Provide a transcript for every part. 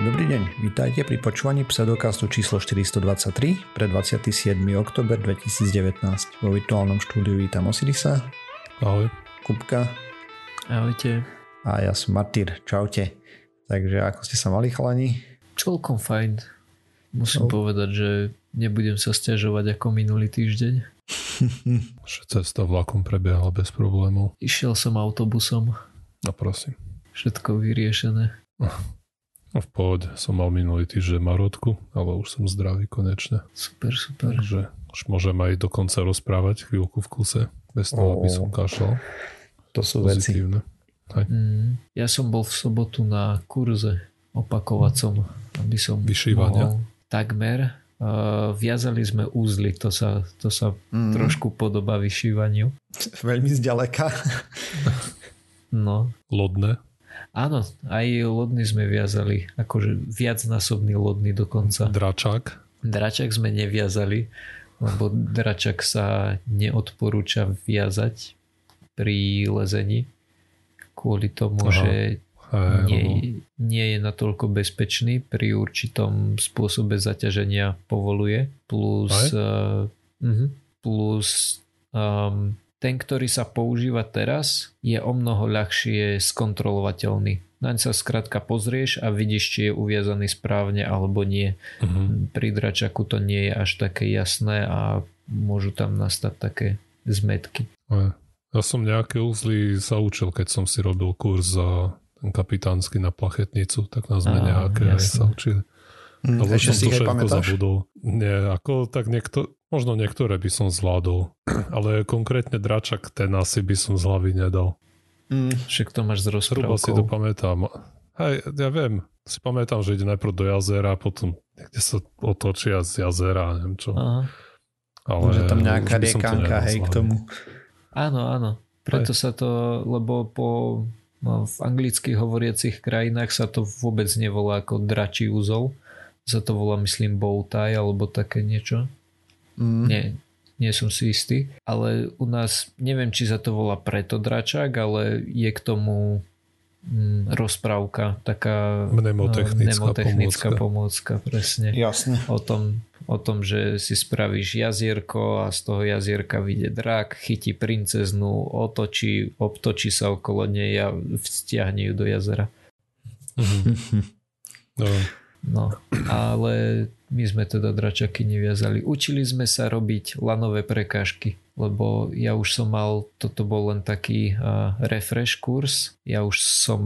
Dobrý deň, vítajte pri počúvaní pseudokastu číslo 423 pre 27. oktober 2019. Vo virtuálnom štúdiu vítam Osirisa. Ahoj. Kupka. Ahojte. A ja som Martyr. Čaute. Takže ako ste sa mali chalani? Celkom fajn. Musím no. povedať, že nebudem sa stiažovať ako minulý týždeň. Že cesta vlakom prebiehala bez problémov. Išiel som autobusom. No prosím. Všetko vyriešené. No v pohode, som mal minulý týždeň marotku, ale už som zdravý konečne. Super, super. Takže už môžem aj dokonca rozprávať chvíľku v kuse, bez toho, aby som kašľal. To sú Pozitívne. veci. Mm, ja som bol v sobotu na kurze opakovacom, aby som Vyšívania. mohol takmer. Uh, viazali sme úzly, to sa, to sa mm. trošku podobá vyšívaniu. Veľmi zďaleka. no. Lodné. Áno, aj lodný sme viazali, akože viacnásobný lodný dokonca. Dračák? Dračák sme neviazali, lebo dračák sa neodporúča viazať pri lezení kvôli tomu, Aha. že nie, nie je natoľko bezpečný pri určitom spôsobe zaťaženia povoluje plus uh, uh, plus um, ten, ktorý sa používa teraz, je o mnoho ľahšie skontrolovateľný. Naň sa skrátka pozrieš a vidíš, či je uviazaný správne alebo nie. Uh-huh. Pri dračaku to nie je až také jasné a môžu tam nastať také zmetky. Ja som nejaké úzly sa učil, keď som si robil kurz za kapitánsky na plachetnicu, tak nás sme nejaké aj sa učili. Mm, ešte si ich zabudol. Nie, ako tak niekto, možno niektoré by som zvládol, ale konkrétne dračak ten asi by som z hlavy nedal. Mm, však to máš z rozprávkou. si to pamätám. Hej, ja viem, si pamätám, že ide najprv do jazera, potom niekde sa otočia z jazera, neviem čo. Aha. Ale Môže tam nejaká riekanka, hej, k tomu. Áno, áno. Preto hej. sa to, lebo po no, v anglických hovoriacich krajinách sa to vôbec nevolá ako dračí úzol, sa to volá myslím bow tie alebo také niečo. Mm. Nie, nie som si istý. Ale u nás, neviem či sa to volá preto dračák, ale je k tomu mm, rozprávka, taká mnemotechnická, mnemotechnická pomôcka. pomôcka. presne. Jasne. O tom, o tom, že si spravíš jazierko a z toho jazierka vyjde drak, chytí princeznú, otočí, obtočí sa okolo nej a vzťahne ju do jazera. Mm-hmm. no. No, ale my sme teda dračaky neviazali. Učili sme sa robiť lanové prekážky, lebo ja už som mal, toto bol len taký uh, refresh kurz. Ja už som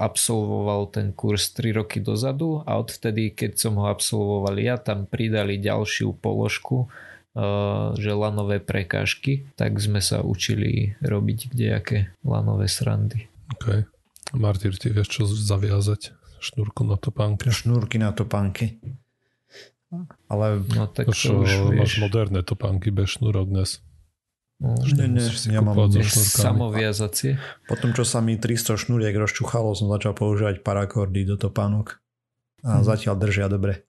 absolvoval ten kurz 3 roky dozadu a odvtedy, keď som ho absolvoval ja, tam pridali ďalšiu položku, uh, že lanové prekážky, tak sme sa učili robiť kdejaké lanové srandy. OK. Martyr, ty vieš čo zaviazať? Šnúrku na topánke. Šnúrky na topánky. Ale no, tak to už máš vieš. moderné topánky bez šnúrok dnes. No, nie, ja mám samoviazacie. Potom, čo sa mi 300 šnúriek rozčuchalo, som začal používať parakordy do topánok. A hmm. zatiaľ držia dobre.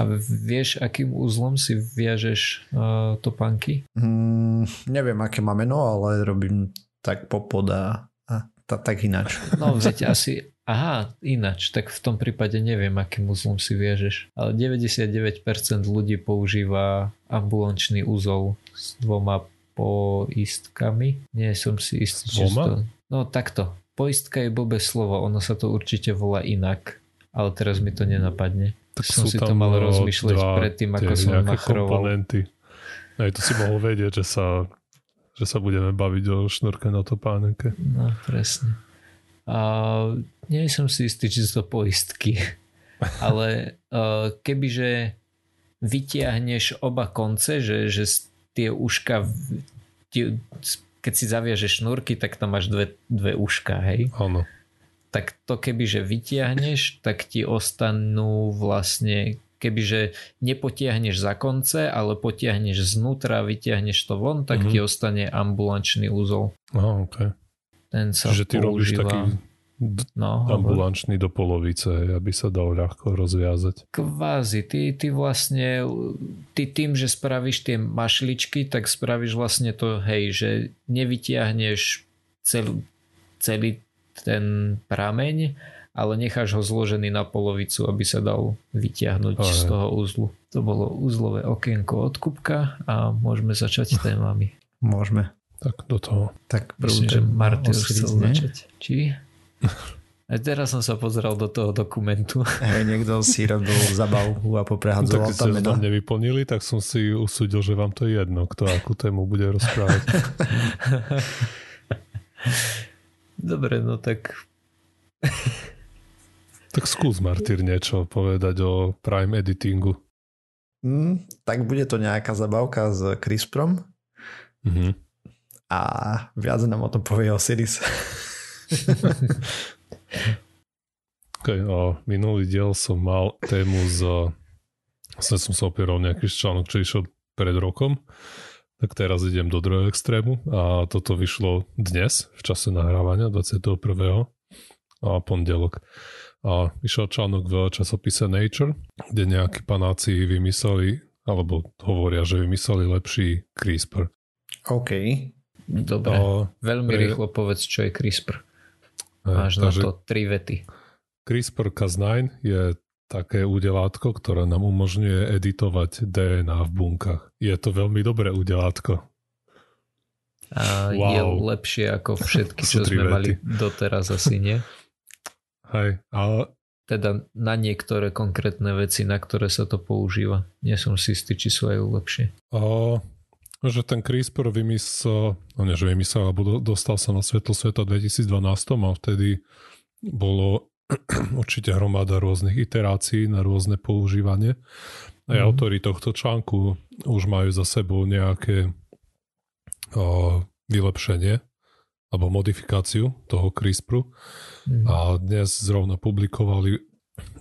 A vieš, akým úzlom si viažeš uh, topánky? Mm, neviem, aké má meno, ale robím tak popod a, a tak ináč. No, veď asi, Aha, ináč, tak v tom prípade neviem, aký uzlom si viažeš. Ale 99% ľudí používa ambulančný úzol s dvoma poistkami. Nie som si istý, či to... No takto. Poistka je blbé slovo, ono sa to určite volá inak, ale teraz mi to nenapadne. Tak som si to mal rozmýšľať predtým, ako som machroval. komponenty. Aj to si mohol vedieť, že sa, že sa budeme baviť o šnurke na topánke. No, presne. A nie som si istý, či sú to poistky. Ale uh, kebyže vytiahneš oba konce, že, že tie uška keď si zaviažeš šnúrky, tak tam máš dve, dve uška, hej? Áno. Tak to kebyže vytiahneš, tak ti ostanú vlastne kebyže nepotiahneš za konce, ale potiahneš znútra vytiahneš to von, tak mm-hmm. ti ostane ambulančný úzol. Aha, okay. Ten sa Čiže ty používa... robíš taký no, ambulančný do polovice, aby sa dal ľahko rozviazať. Kvázi, ty, ty vlastne ty tým, že spravíš tie mašličky, tak spravíš vlastne to, hej, že nevytiahneš cel, celý ten prameň, ale necháš ho zložený na polovicu, aby sa dal vyťahnuť Aj. z toho úzlu. To bolo úzlové okienko od Kupka a môžeme začať témami. Môžeme. Tak do toho. Tak Myslím, že Martin chcel začať. Či? A teraz som sa pozeral do toho dokumentu. Hej, niekto si robil zabavu a poprehadzoval tam mena. Tak nevyplnili, tak som si usúdil, že vám to je jedno, kto akú tému bude rozprávať. Dobre, no tak tak skús, Martyr, niečo povedať o Prime Editingu. Mm, tak bude to nejaká zabavka s CRISPRom. Mm-hmm. A viac nám o tom povie Osiris. okay, o, minulý diel som mal tému z... Vlastne som sa opieral nejaký článok, čo išiel pred rokom. Tak teraz idem do druhého extrému a toto vyšlo dnes v čase nahrávania 21. a pondelok. A vyšiel článok v časopise Nature, kde nejakí panáci vymysleli, alebo hovoria, že vymysleli lepší CRISPR. OK. Dobre. A, Veľmi pre... rýchlo povedz, čo je CRISPR. Máš na to tri vety. CRISPR-Cas9 je také udelátko, ktoré nám umožňuje editovať DNA v bunkách. Je to veľmi dobré udelátko. A wow. je lepšie ako všetky, čo sme vety. mali doteraz asi, nie? Hej, ale... Teda na niektoré konkrétne veci, na ktoré sa to používa. Nie som si istý, či sú aj lepšie. A, že ten CRISPR vymyslel, no nie, že vymyslel, alebo dostal sa na svetlo sveta v 2012 a vtedy bolo určite hromada rôznych iterácií na rôzne používanie. Aj mm. autori tohto článku už majú za sebou nejaké o, vylepšenie alebo modifikáciu toho CRISPRu mm. a dnes zrovna publikovali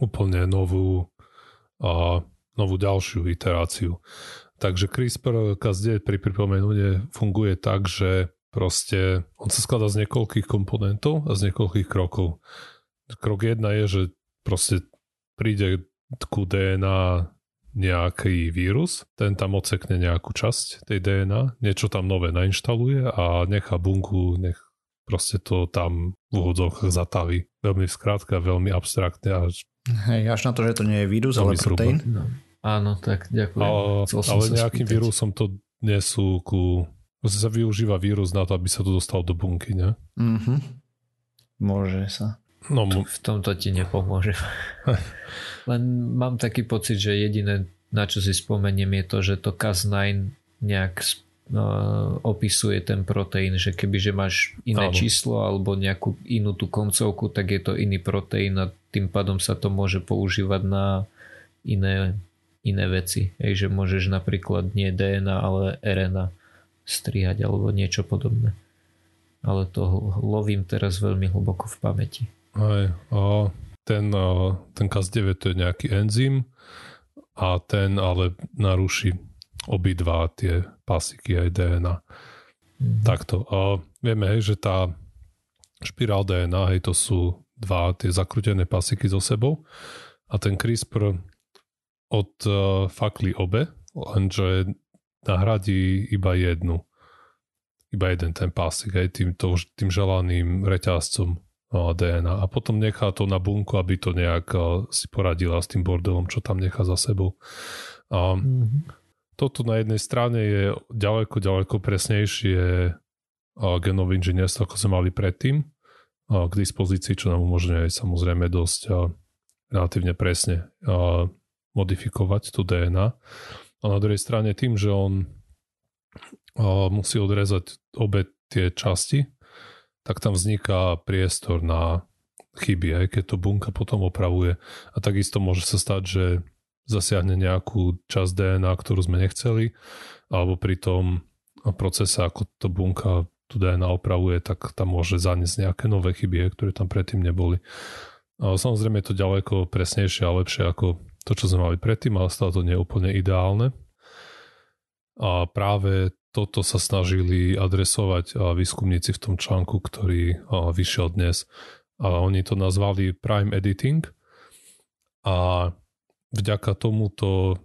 úplne novú a novú ďalšiu iteráciu. Takže CRISPR Cas9 pri pripomenúne funguje tak, že proste on sa skladá z niekoľkých komponentov a z niekoľkých krokov. Krok jedna je, že proste príde ku DNA nejaký vírus, ten tam ocekne nejakú časť tej DNA, niečo tam nové nainštaluje a nechá bunku, nech proste to tam v úvodzovkách zataví. Veľmi skrátka, veľmi abstraktne. Až, Hej, až na to, že to nie je vírus, ale proteín. No. Áno, tak ďakujem. Ale, ale nejakým spýtať. vírusom to nesú ku... Proste sa využíva vírus na to, aby sa to dostal do bunky, ne? Mhm. Môže sa. No, v tomto ti nepomôže. Len mám taký pocit, že jediné, na čo si spomeniem, je to, že to Cas9 nejak uh, opisuje ten proteín, že keby že máš iné Áno. číslo alebo nejakú inú tú koncovku, tak je to iný proteín a tým pádom sa to môže používať na iné, iné veci. Ej, že môžeš napríklad nie DNA, ale RNA strihať alebo niečo podobné. Ale to lovím teraz veľmi hlboko v pamäti. Aj, a ten, ten Cas9 to je nejaký enzym a ten ale naruší obidva tie pasiky aj DNA. Mm-hmm. Takto. A vieme, hej, že tá špirál DNA, hej, to sú dva tie zakrutené pasiky so sebou a ten CRISPR od uh, fakli obe, lenže nahradí iba jednu. Iba jeden ten pásik, aj tým, to, tým želaným reťazcom DNA a potom nechá to na bunku, aby to nejak si poradila s tým bordelom, čo tam nechá za sebou. A mm-hmm. Toto na jednej strane je ďaleko, ďaleko presnejšie genové inžinierstvo, ako sme mali predtým k dispozícii, čo nám umožňuje samozrejme dosť relatívne presne modifikovať tú DNA. A na druhej strane tým, že on musí odrezať obe tie časti, tak tam vzniká priestor na chyby, aj keď to bunka potom opravuje. A takisto môže sa stať, že zasiahne nejakú časť DNA, ktorú sme nechceli, alebo pri tom procese, ako to bunka tu DNA opravuje, tak tam môže zaniesť nejaké nové chyby, ktoré tam predtým neboli. A samozrejme je to ďaleko presnejšie a lepšie ako to, čo sme mali predtým, ale stále to nie je úplne ideálne. A práve toto sa snažili adresovať výskumníci v tom článku, ktorý vyšiel dnes. A oni to nazvali Prime Editing a vďaka tomuto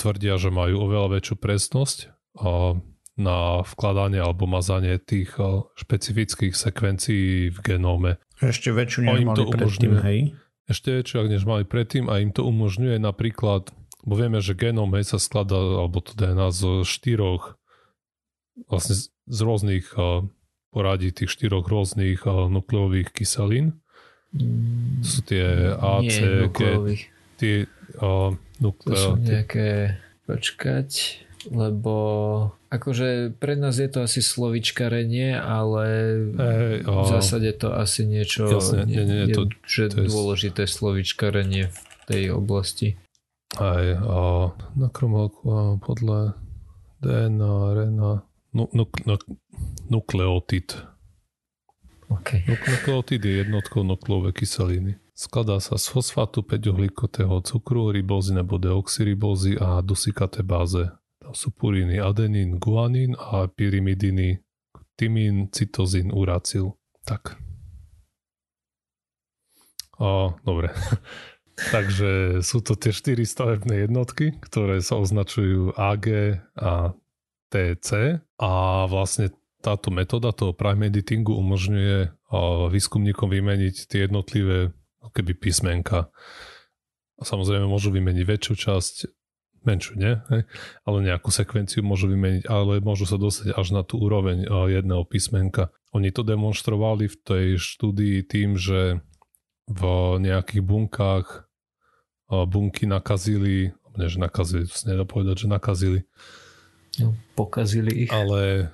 tvrdia, že majú oveľa väčšiu presnosť na vkladanie alebo mazanie tých špecifických sekvencií v genóme. Ešte väčšiu, než mali predtým, hej? Ešte väčšiu, než mali predtým a im to umožňuje napríklad, bo vieme, že genom hej, sa skladá, alebo to DNA z štyroch vlastne z rôznych poradí tých štyroch rôznych nukleových kyselín. Mm, sú tie A, C, G, tie uh, nukle- to sú nejaké, počkať, lebo akože pre nás je to asi slovičkarenie, ale hey, oh. v zásade to asi niečo Jasne, nie, nie, je, to, že to je dôležité slovičkarenie v tej oblasti. Aj a na kromálku podľa DNA, RNA, nu, nu, nu, nukleotid. Okay. Nukleotid je jednotkou nukleové kyseliny. Skladá sa z fosfátu 5-uhlikatého cukru, ribózy nebo deoxyribózy a dusikaté báze sú puriny adenín, guanín a pyrimidiny tymín, cytozín, uracil. Tak. O, dobre. Takže sú to tie štyri stavebné jednotky, ktoré sa označujú AG a TC a vlastne táto metóda toho prime editingu umožňuje výskumníkom vymeniť tie jednotlivé keby písmenka. A samozrejme môžu vymeniť väčšiu časť, menšiu, nie? Ale nejakú sekvenciu môžu vymeniť, ale môžu sa dostať až na tú úroveň jedného písmenka. Oni to demonstrovali v tej štúdii tým, že v nejakých bunkách bunky nakazili, nie že nakazili, to sa nedá povedať, že nakazili. No, pokazili ich. Ale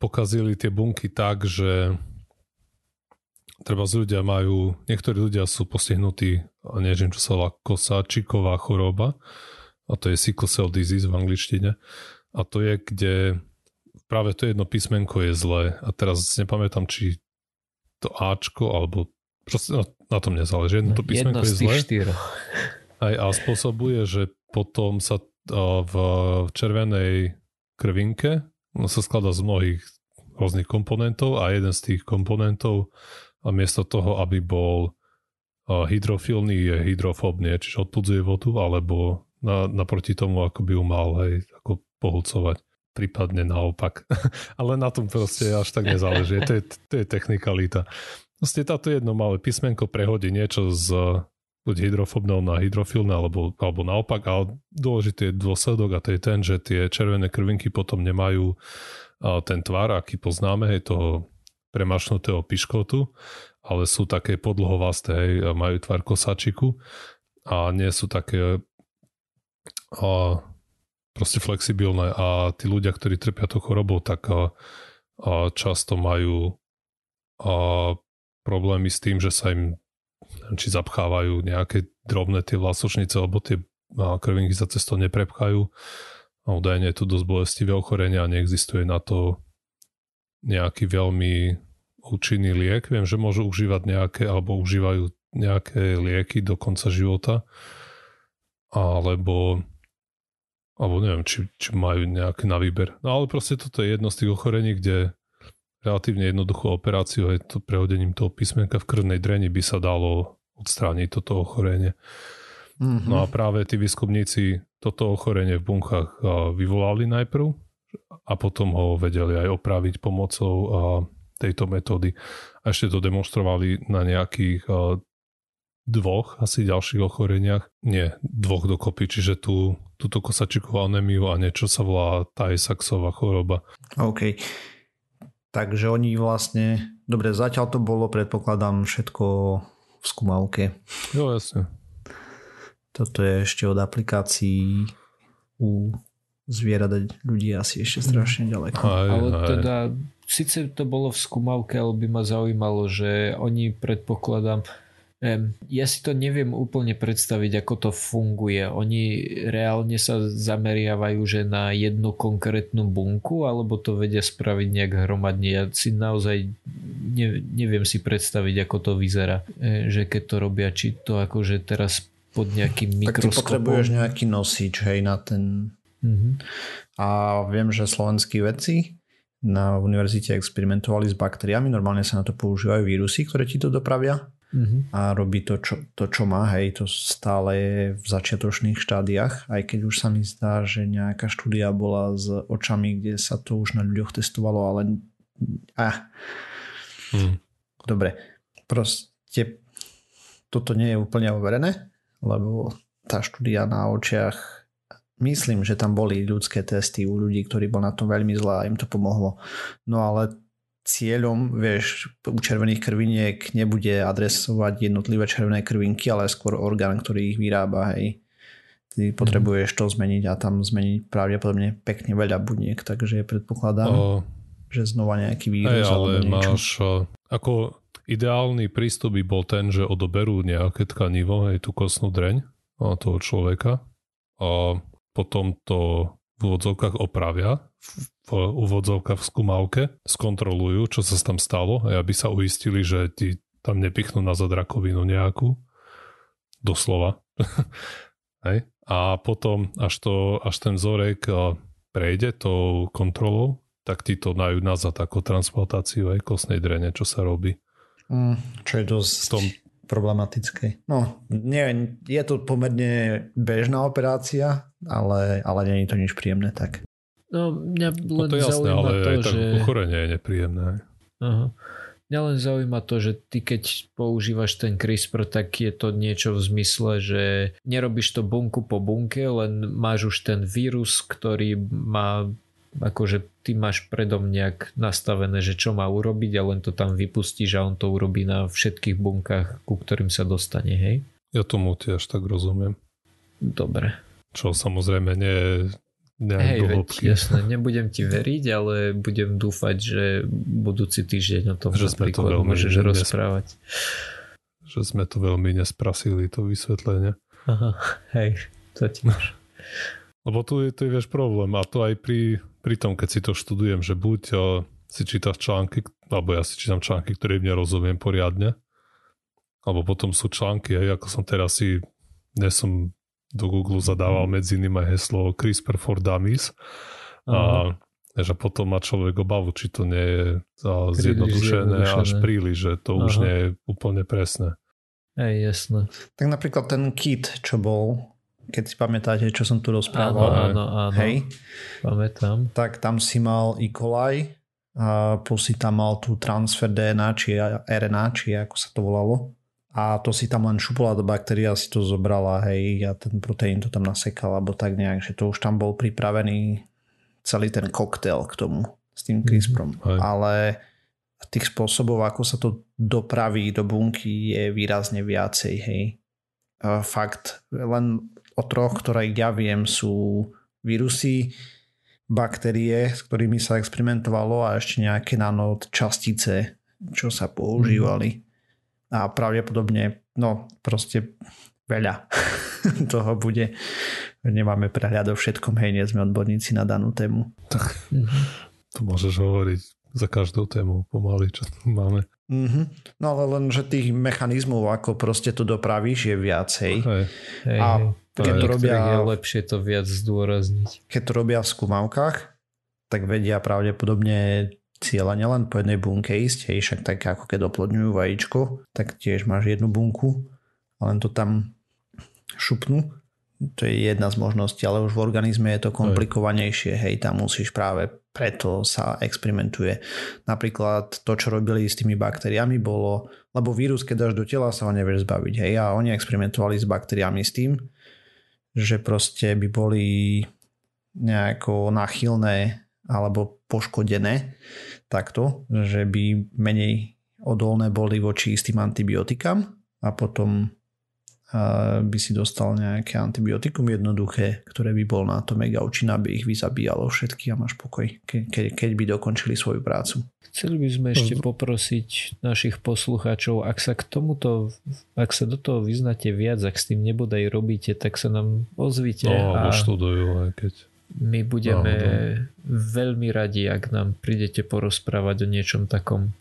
pokazili tie bunky tak, že treba z ľudia majú, niektorí ľudia sú postihnutí, neviem čo sa volá kosáčiková choroba, a to je sickle cell disease v angličtine. A to je, kde práve to jedno písmenko je zlé. A teraz nepamätám, či to Ačko, alebo proste na, na tom nezáleží. Jedno to písmenko jedno je zlé. Aj, a spôsobuje, že potom sa v červenej krvinke no sa skladá z mnohých rôznych komponentov a jeden z tých komponentov a miesto toho, aby bol hydrofilný, je hydrofobný, čiže odpudzuje vodu, alebo na, naproti tomu, ako by ju mal hej, ako pohľcovať. Prípadne naopak. Ale na tom proste až tak nezáleží. To je, to je technikalita. Proste táto jedno malé písmenko prehodí niečo z buď hydrofobného na hydrofilné, alebo, alebo naopak, ale dôležitý je dôsledok a to je ten, že tie červené krvinky potom nemajú ten tvar, aký poznáme, hej, toho premašnutého piškotu, ale sú také podlhovasté, hej, majú tvar kosačiku a nie sú také a proste flexibilné a tí ľudia, ktorí trpia tou chorobou, tak a, a často majú a problémy s tým, že sa im či zapchávajú nejaké drobné tie vlasočnice, alebo tie krvinky sa cez to neprepchajú. A údajne je tu dosť bolestivé ochorenie a neexistuje na to nejaký veľmi účinný liek. Viem, že môžu užívať nejaké, alebo užívajú nejaké lieky do konca života, alebo alebo neviem, či, či majú nejaké na výber. No ale proste toto je jedno z tých ochorení, kde relatívne jednoduchú operáciu aj to prehodením toho písmenka v krvnej dreni by sa dalo odstrániť toto ochorenie. Mm-hmm. No a práve tí výskumníci toto ochorenie v bunkách vyvolali najprv a potom ho vedeli aj opraviť pomocou tejto metódy. A ešte to demonstrovali na nejakých dvoch asi ďalších ochoreniach. Nie, dvoch dokopy, čiže tú, túto kosačikovú anémiu a niečo sa volá Tay-Sachsová choroba. OK. Takže oni vlastne... Dobre, zatiaľ to bolo, predpokladám, všetko v skúmavke. Jo, jasne. Toto je ešte od aplikácií u zvierat ľudí asi ešte strašne ďaleko. Aj, Ale aj. teda síce to bolo v skúmavke, ale by ma zaujímalo, že oni predpokladám ja si to neviem úplne predstaviť, ako to funguje. Oni reálne sa zameriavajú, že na jednu konkrétnu bunku, alebo to vedia spraviť nejak hromadne. Ja si naozaj neviem si predstaviť, ako to vyzerá. E, že keď to robia, či to akože teraz pod nejakým mikroskopom. Tak ty potrebuješ nejaký nosič, hej, na ten... Mm-hmm. A viem, že slovenskí vedci na univerzite experimentovali s baktériami, normálne sa na to používajú vírusy, ktoré ti to dopravia uh-huh. a robí to čo, to, čo má. Hej, to stále je v začiatočných štádiách, aj keď už sa mi zdá, že nejaká štúdia bola s očami, kde sa to už na ľuďoch testovalo, ale... Ah. Hmm. Dobre. proste toto nie je úplne overené, lebo tá štúdia na očiach myslím, že tam boli ľudské testy u ľudí, ktorí bol na tom veľmi zlá a im to pomohlo. No ale cieľom, vieš, u červených krviniek nebude adresovať jednotlivé červené krvinky, ale skôr orgán, ktorý ich vyrába, hej. Ty mhm. potrebuješ to zmeniť a tam zmeniť pravdepodobne pekne veľa buniek, takže predpokladám, o, že znova nejaký vírus hej, ale máš, ako ideálny prístup by bol ten, že odoberú nejaké tkanivo, hej, tú kostnú dreň toho človeka a potom to v úvodzovkách opravia, v úvodzovkách v skúmavke, skontrolujú, čo sa tam stalo, aby sa uistili, že ti tam nepichnú na zadrakovinu nejakú. Doslova. Hej. A potom, až, to, až ten vzorek prejde tou kontrolou, tak ti to dajú nazad ako transplantáciu aj kostnej drene, čo sa robí. Mm, čo je dosť tom... problematické. No, nie, je to pomerne bežná operácia, ale, ale nie je to nič príjemné tak. No, mňa len no to jasné, ale to, aj že... ochorenie je nepríjemné. Aha. Mňa len zaujíma to, že ty keď používaš ten CRISPR, tak je to niečo v zmysle, že nerobíš to bunku po bunke, len máš už ten vírus, ktorý má akože ty máš predom nejak nastavené, že čo má urobiť a len to tam vypustíš a on to urobí na všetkých bunkách, ku ktorým sa dostane, hej? Ja tomu tiež tak rozumiem. Dobre. Čo samozrejme nie je Hej, veď, jasné, nebudem ti veriť, ale budem dúfať, že budúci týždeň o tom že sme to veľmi môžeš nes... rozprávať. Že sme to veľmi nesprasili, to vysvetlenie. Aha, hej, to tiež. Lebo tu je, tu je vieš problém a to aj pri, pri tom, keď si to študujem, že buď o, si čítaš články, alebo ja si čítam články, ktoré nerozumiem poriadne, alebo potom sú články, aj ako som teraz si, dnes som do Google zadával medzi iným aj heslo CRISPR for Dummies a že potom má človek obavu, či to nie je zjednodušené až príliš, že to Aha. už nie je úplne presné. Hej, jasné. Tak napríklad ten kit, čo bol keď si pamätáte, čo som tu rozprával. Áno, áno, áno. Hej. Pamätám. Tak tam si mal E. coli, a plus si tam mal tú transfer DNA, či RNA, či ako sa to volalo. A to si tam len šupala do baktérií a si to zobrala, hej, a ten proteín to tam nasekal, alebo tak nejak, že to už tam bol pripravený celý ten koktail k tomu s tým mhm, CRISPRom. Mm, Ale tých spôsobov, ako sa to dopraví do bunky je výrazne viacej, hej. Fakt, len o troch, ktoré ja viem, sú vírusy, baktérie, s ktorými sa experimentovalo a ešte nejaké častice, čo sa používali. Mm. A pravdepodobne, no proste veľa toho bude. Nemáme prehľad o všetkom, hej, nie sme odborníci na danú tému. Tak, mm-hmm. to môžeš hovoriť za každou tému pomaly, čo tu máme. Mm-hmm. No ale len, že tých mechanizmov, ako proste to dopravíš, je viacej. Hej. Hej, a keď to robia, je lepšie to viac zdôrazniť. Keď to robia v skúmavkách, tak vedia pravdepodobne cieľa nielen po jednej bunke ísť, hej, však tak ako keď oplodňujú vajíčko, tak tiež máš jednu bunku a len to tam šupnú. To je jedna z možností, ale už v organizme je to komplikovanejšie, hej, tam musíš práve preto sa experimentuje. Napríklad to, čo robili s tými baktériami bolo, lebo vírus, keď dáš do tela, sa ho nevieš zbaviť, hej, a oni experimentovali s baktériami s tým, že proste by boli nejako nachylné alebo poškodené takto, že by menej odolné boli voči istým antibiotikám a potom by si dostal nejaké antibiotikum jednoduché, ktoré by bol na to mega účinné, aby ich vyzabíjalo všetky a máš pokoj, ke, ke, keď by dokončili svoju prácu. Chceli by sme ešte poprosiť našich poslucháčov, ak sa k tomuto, ak sa do toho vyznáte viac, ak s tým nebodaj robíte, tak sa nám ozvite. No, a študujú, aj keď... My budeme no, veľmi radi, ak nám prídete porozprávať o niečom takom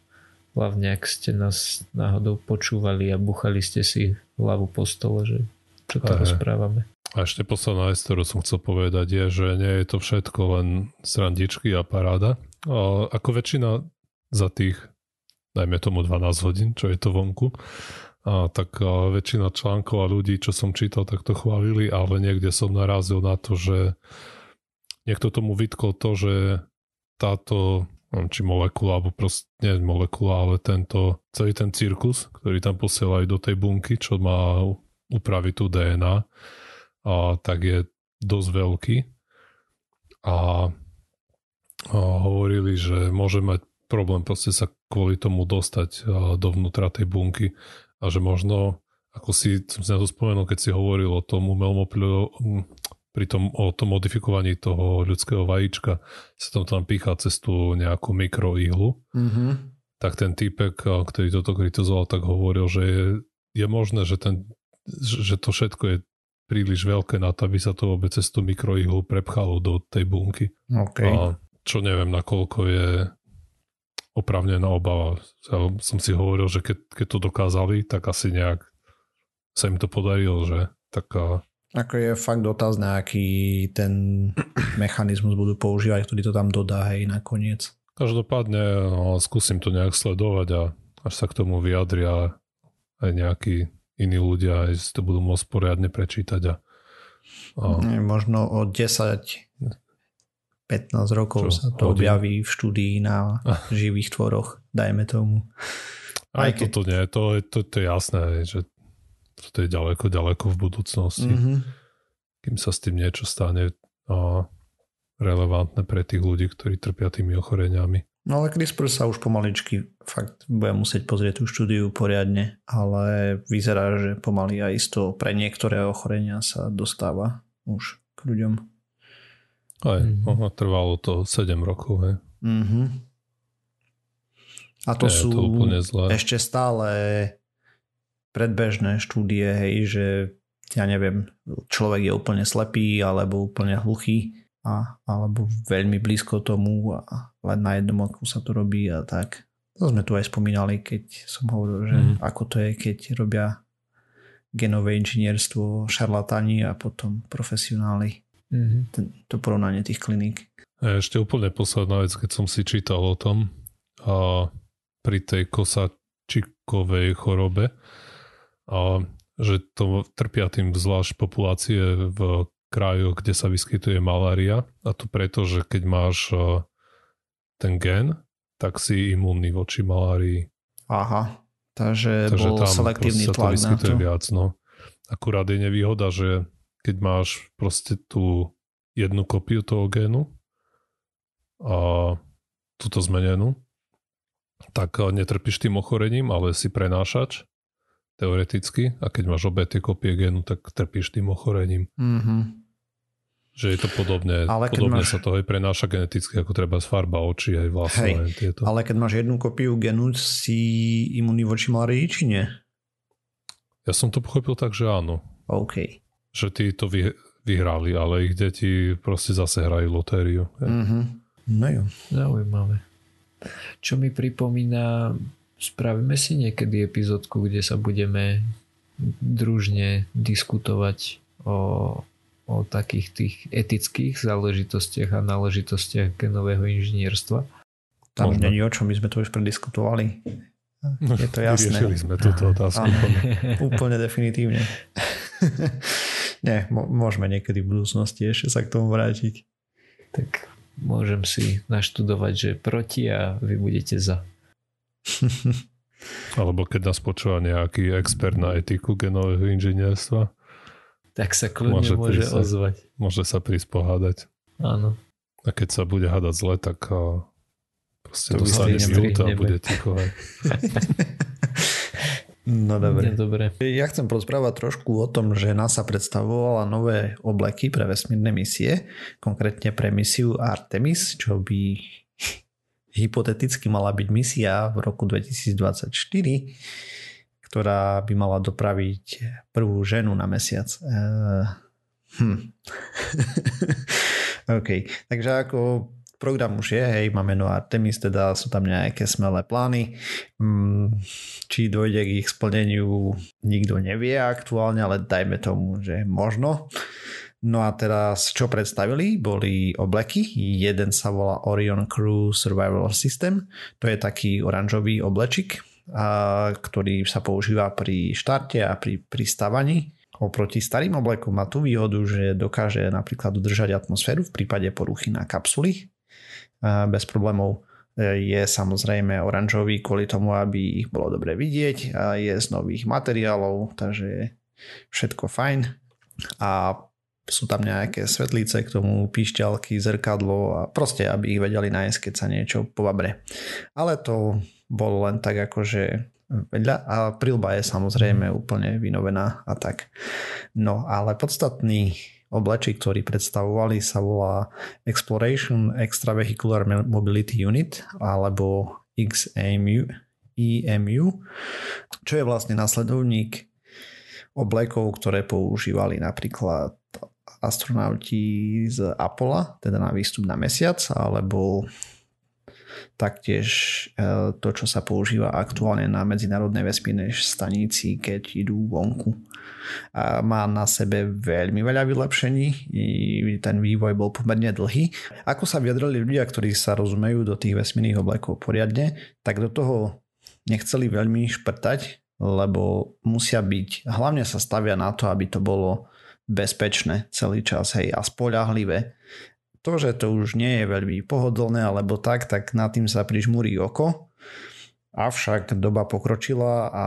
Hlavne ak ste nás náhodou počúvali a buchali ste si hlavu po stole, že čo to rozprávame. A ešte posledná vec, ktorú som chcel povedať, je, že nie je to všetko len srandičky a paráda. A ako väčšina za tých, dajme tomu 12 hodín, čo je to vonku, a tak a väčšina článkov a ľudí, čo som čítal, tak to chválili, ale niekde som narazil na to, že niekto tomu vytkol to, že táto či molekula, alebo proste, nie molekula, ale tento, celý ten cirkus, ktorý tam posielajú do tej bunky, čo má upraviť tú DNA, a, tak je dosť veľký. A, a hovorili, že môže mať problém proste sa kvôli tomu dostať dovnútra tej bunky a že možno, ako si som si na to spomenul, keď si hovoril o tom umelom pri tom, o tom modifikovaní toho ľudského vajíčka sa tam tam pícha cez tú nejakú mikroihlu, mm-hmm. tak ten typek, ktorý toto kritizoval, tak hovoril, že je, je možné, že, ten, že to všetko je príliš veľké na to, aby sa to vôbec cez tú mikroihlu prepchalo do tej bunky. Okay. A čo neviem, nakoľko je opravnená obava. Ja som si hovoril, že keď, keď to dokázali, tak asi nejak sa im to podarilo, že taká ako je fakt na aký ten mechanizmus budú používať, ktorý to tam dodá hej nakoniec. Každopádne no, skúsim to nejak sledovať a až sa k tomu vyjadria aj nejakí iní ľudia, aj si to budú môcť poriadne prečítať. A, a... Možno o 10 15 rokov Čo? sa to hodin? objaví v štúdii na živých tvoroch, dajme tomu. Aj, Aj keď... toto nie, to, to, to je jasné, že to je ďaleko, ďaleko v budúcnosti. Mm-hmm. Kým sa s tým niečo stane a relevantné pre tých ľudí, ktorí trpia tými ochoreniami. No ale CRISPR sa už pomaličky fakt bude musieť pozrieť tú štúdiu poriadne, ale vyzerá, že pomaly aj isto pre niektoré ochorenia sa dostáva už k ľuďom. Aj, mm-hmm. trvalo to 7 rokov, hej. Mm-hmm. A to Nie, sú to úplne zlé. ešte stále predbežné štúdie, hej, že ja neviem, človek je úplne slepý alebo úplne hluchý a, alebo veľmi blízko tomu a len na jednom oku sa to robí a tak. To sme tu aj spomínali, keď som hovoril, že mm. ako to je, keď robia genové inžinierstvo šarlatáni a potom profesionáli mm-hmm. ten, to porovnanie tých kliník. Ešte úplne posledná vec, keď som si čítal o tom a pri tej kosačikovej chorobe, a že to trpia tým zvlášť populácie v krajoch, kde sa vyskytuje malária a to preto, že keď máš ten gen, tak si imúnny voči malárii. Aha, takže, takže bol tam selektívny tlak to na to. viac, no. Akurát je nevýhoda, že keď máš proste tú jednu kopiu toho génu a túto zmenenú, tak netrpíš tým ochorením, ale si prenášač teoreticky a keď máš obe tie kopie génu, tak trpíš tým ochorením. Mm-hmm. Že je to podobne, ale podobne máš... sa to aj prenáša geneticky, ako treba z farba očí aj. Hej, tieto. Ale keď máš jednu kopiu genu, si imunný voči malárii, či nie? Ja som to pochopil tak, že áno. OK že tí to vy, vyhrali, ale ich deti proste zase hrajú lotériu. Mm-hmm. No jo. Zaujímavé. Čo mi pripomína, spravíme si niekedy epizódku, kde sa budeme družne diskutovať o, o takých tých etických záležitostiach a náležitostiach genového inžinierstva. Tam Možno. není o čom, my sme to už prediskutovali. Je to jasné. Vyriešili sme túto otázku. úplne definitívne. Nie, môžeme niekedy v budúcnosti ešte sa k tomu vrátiť. Tak môžem si naštudovať, že proti a vy budete za. Alebo keď nás počúva nejaký expert na etiku genového inžinierstva. Tak sa kľudne môže, môže prísť, ozvať. Môže sa prísť pohádať. Áno. A keď sa bude hádať zle, tak proste dostane minúta a bude ticho. No dobre. dobre. Ja chcem porozprávať trošku o tom, že NASA predstavovala nové obleky pre vesmírne misie, konkrétne pre misiu Artemis, čo by hypoteticky mala byť misia v roku 2024, ktorá by mala dopraviť prvú ženu na mesiac. Uh, hm. OK, takže ako program už je, hej, máme no Artemis, teda sú tam nejaké smelé plány. Mm, či dojde k ich splneniu, nikto nevie aktuálne, ale dajme tomu, že možno. No a teraz čo predstavili? Boli obleky. Jeden sa volá Orion Crew Survival System. To je taký oranžový oblečik, a, ktorý sa používa pri štarte a pri pristávaní. Oproti starým oblekom má tú výhodu, že dokáže napríklad udržať atmosféru v prípade poruchy na kapsuli bez problémov je samozrejme oranžový kvôli tomu, aby ich bolo dobre vidieť a je z nových materiálov, takže všetko fajn a sú tam nejaké svetlice k tomu, pišťalky, zrkadlo a proste, aby ich vedeli nájsť, keď sa niečo povabre. Ale to bolo len tak akože vedľa a prilba je samozrejme úplne vynovená a tak. No ale podstatný oblečík, ktorý predstavovali sa volá Exploration Extravehicular Mobility Unit alebo XEMU, EMU, čo je vlastne následovník oblekov, ktoré používali napríklad astronauti z Apollo, teda na výstup na mesiac, alebo taktiež e, to, čo sa používa aktuálne na medzinárodnej vesmírnej stanici, keď idú vonku. Má na sebe veľmi veľa vylepšení, ten vývoj bol pomerne dlhý. Ako sa vyjadrili ľudia, ktorí sa rozumejú do tých vesmírnych oblekov poriadne, tak do toho nechceli veľmi šprtať, lebo musia byť, hlavne sa stavia na to, aby to bolo bezpečné celý čas hej, a spoľahlivé to, že to už nie je veľmi pohodlné alebo tak, tak nad tým sa prižmúri oko. Avšak doba pokročila a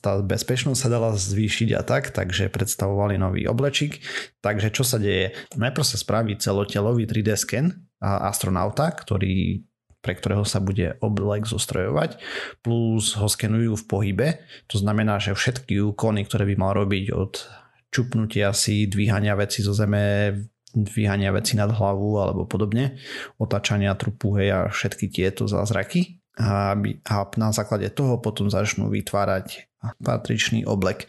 tá bezpečnosť sa dala zvýšiť a tak, takže predstavovali nový oblečík. Takže čo sa deje? Najprv sa spraví celotelový 3D sken astronauta, ktorý pre ktorého sa bude oblek zostrojovať, plus ho skenujú v pohybe. To znamená, že všetky úkony, ktoré by mal robiť od čupnutia si, dvíhania veci zo zeme, dvíhania veci nad hlavu alebo podobne, otáčania trupu hej, a všetky tieto zázraky a, a na základe toho potom začnú vytvárať patričný oblek.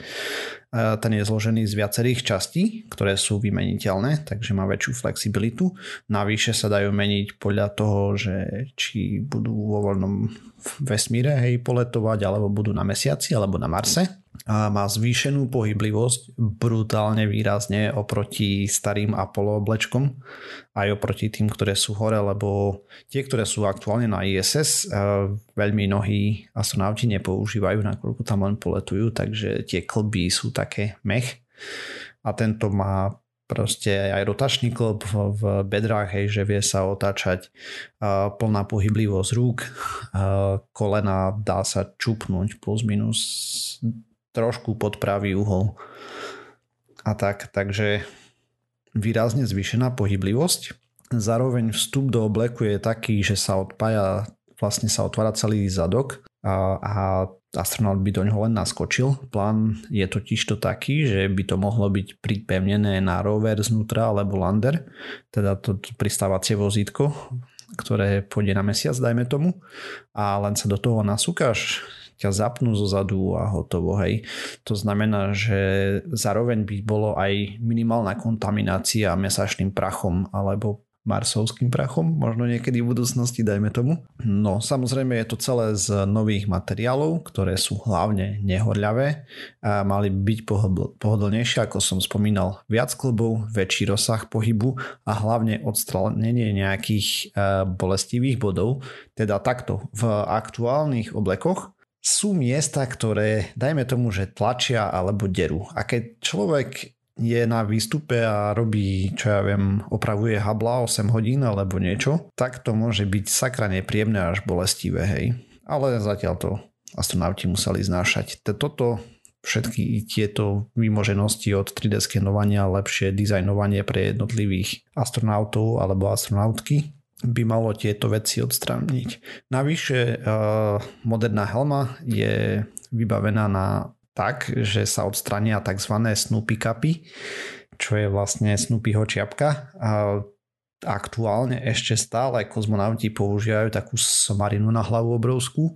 Ten je zložený z viacerých častí, ktoré sú vymeniteľné, takže má väčšiu flexibilitu. Navyše sa dajú meniť podľa toho, že či budú vo voľnom vesmíre hej, poletovať, alebo budú na mesiaci, alebo na Marse a má zvýšenú pohyblivosť brutálne výrazne oproti starým Apollo oblečkom aj oproti tým, ktoré sú hore, lebo tie, ktoré sú aktuálne na ISS, veľmi mnohí astronauti nepoužívajú, nakoľko tam len poletujú, takže tie klby sú také mech. A tento má proste aj rotačný klb v, bedrách, hej, že vie sa otáčať uh, plná pohyblivosť rúk, uh, kolena dá sa čupnúť plus minus trošku pod pravý uhol. A tak, takže výrazne zvýšená pohyblivosť. Zároveň vstup do obleku je taký, že sa odpája, vlastne sa otvára celý zadok a, a astronaut by do ňoho len naskočil. Plán je totiž to taký, že by to mohlo byť pripevnené na rover znútra alebo lander, teda to pristávacie vozítko, ktoré pôjde na mesiac, dajme tomu, a len sa do toho nasúkaš ťa zapnú zo zadu a hotovo, hej. To znamená, že zároveň by bolo aj minimálna kontaminácia mesačným prachom alebo marsovským prachom, možno niekedy v budúcnosti, dajme tomu. No, samozrejme je to celé z nových materiálov, ktoré sú hlavne nehorľavé a mali byť pohodlnejšie, ako som spomínal, viac klbov, väčší rozsah pohybu a hlavne odstranenie nejakých e, bolestivých bodov. Teda takto, v aktuálnych oblekoch sú miesta, ktoré, dajme tomu, že tlačia alebo derú. A keď človek je na výstupe a robí, čo ja viem, opravuje habla 8 hodín alebo niečo, tak to môže byť sakra nepríjemné až bolestivé, hej. Ale zatiaľ to astronauti museli znášať. Toto všetky tieto výmoženosti od 3D skenovania, lepšie dizajnovanie pre jednotlivých astronautov alebo astronautky by malo tieto veci odstrániť. Navyše eh, moderná helma je vybavená na tak, že sa odstrania tzv. Snoopy kapy, čo je vlastne Snoopyho čiapka. Aktuálne ešte stále kozmonauti používajú takú somarinu na hlavu obrovskú,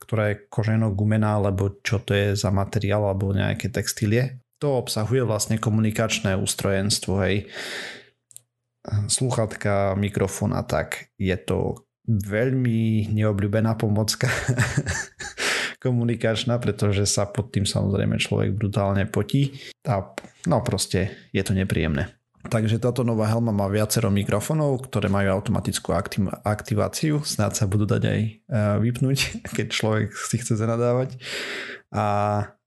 ktorá je koženo-gumená, alebo čo to je za materiál, alebo nejaké textílie. To obsahuje vlastne komunikačné ústrojenstvo, hej sluchatka, mikrofón a tak. Je to veľmi neobľúbená pomocka komunikačná, pretože sa pod tým samozrejme človek brutálne potí a no proste je to nepríjemné. Takže táto nová helma má viacero mikrofónov, ktoré majú automatickú aktiv- aktiváciu. Snáď sa budú dať aj uh, vypnúť, keď človek si chce zanadávať. A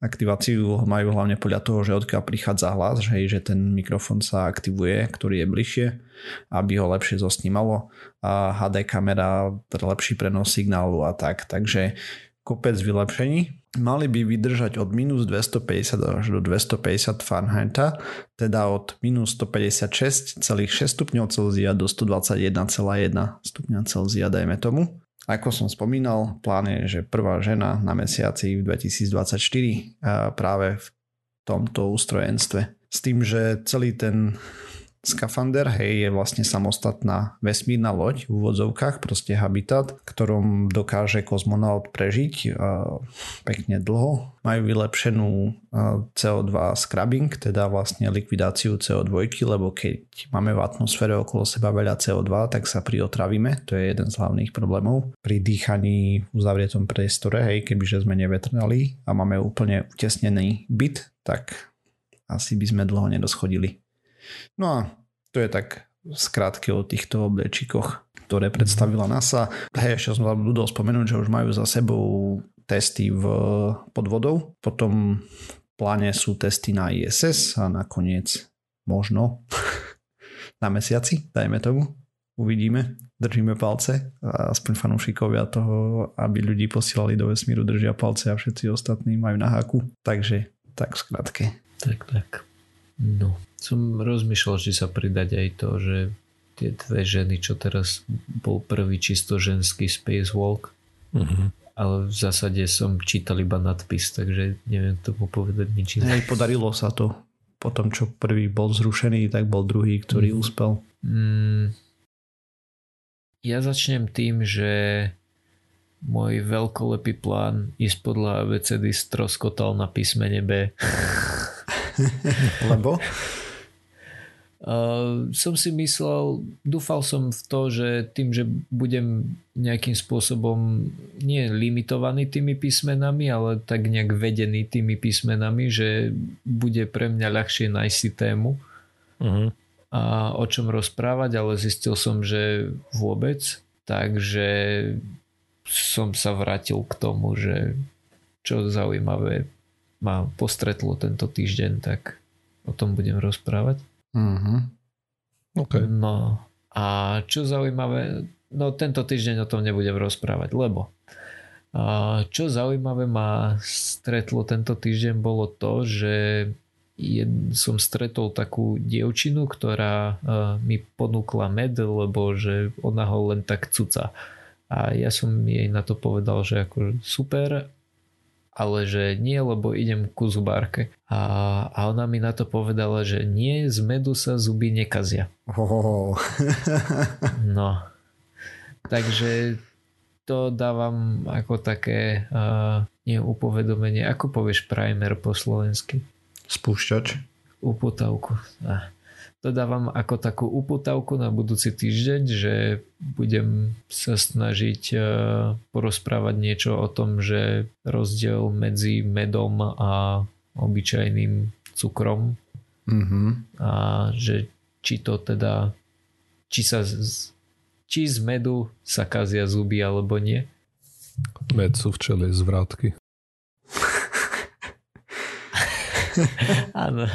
aktiváciu majú hlavne podľa toho, že odkiaľ prichádza hlas, že, že ten mikrofón sa aktivuje, ktorý je bližšie, aby ho lepšie zosnímalo a HD kamera, lepší prenos signálu a tak. Takže kopec vylepšení. Mali by vydržať od minus 250 až do 250 Fahrenheita, teda od minus 156,6 stupňov Celzia do 121,1 stupňa Celzia, dajme tomu. Ako som spomínal, plán je, že prvá žena na mesiaci v 2024 práve v tomto ústrojenstve. S tým, že celý ten Skafander, hej, je vlastne samostatná vesmírna loď v úvodzovkách, proste habitat, ktorom dokáže kozmonaut prežiť uh, pekne dlho. Majú vylepšenú uh, CO2 scrubbing, teda vlastne likvidáciu CO2, lebo keď máme v atmosfére okolo seba veľa CO2, tak sa priotravíme, to je jeden z hlavných problémov. Pri dýchaní v uzavretom priestore, hej, kebyže sme nevetrnali a máme úplne utesnený byt, tak asi by sme dlho nedoschodili. No a to je tak skrátke o týchto obliečikoch, ktoré predstavila NASA. Hej, ešte som zabudol spomenúť, že už majú za sebou testy v podvodou, potom v pláne sú testy na ISS a nakoniec možno na mesiaci, dajme tomu. Uvidíme, držíme palce a aspoň fanúšikovia toho, aby ľudí posielali do vesmíru, držia palce a všetci ostatní majú na háku. Takže tak skrátke. Tak, tak. No, som rozmýšľal, či sa pridať aj to, že tie dve ženy, čo teraz bol prvý čisto ženský spacewalk, uh-huh. ale v zásade som čítal iba nadpis, takže neviem tomu povedať nič iné. Aj podarilo sa to. Po tom, čo prvý bol zrušený, tak bol druhý, ktorý uh-huh. úspel. Mm, ja začnem tým, že môj veľkolepý plán ísť podľa ABCD stroskotal na písmene B. Lebo? Uh, som si myslel, dúfal som v to, že tým, že budem nejakým spôsobom nie limitovaný tými písmenami, ale tak nejak vedený tými písmenami, že bude pre mňa ľahšie nájsť si tému uh-huh. a o čom rozprávať, ale zistil som, že vôbec. Takže som sa vrátil k tomu, že čo zaujímavé ma postretlo tento týždeň, tak o tom budem rozprávať. Mm-hmm. Okay. No a čo zaujímavé, no tento týždeň o tom nebudem rozprávať, lebo a čo zaujímavé ma stretlo tento týždeň bolo to, že jed, som stretol takú dievčinu, ktorá uh, mi ponúkla med, lebo že ona ho len tak cuca. A ja som jej na to povedal, že ako super, ale že nie, lebo idem ku zubárke. A, a ona mi na to povedala, že nie, z medu sa zuby nekazia. Oh. no. Takže to dávam ako také uh, nie upovedomenie. Ako povieš primer po slovensky? Spúšťač. Upotavku. Ah to dávam ako takú uputavku na budúci týždeň, že budem sa snažiť e, porozprávať niečo o tom, že rozdiel medzi medom a obyčajným cukrom mm-hmm. a že či to teda či sa z, či z medu sa kazia zuby alebo nie. Med sú včeli zvratky. Áno,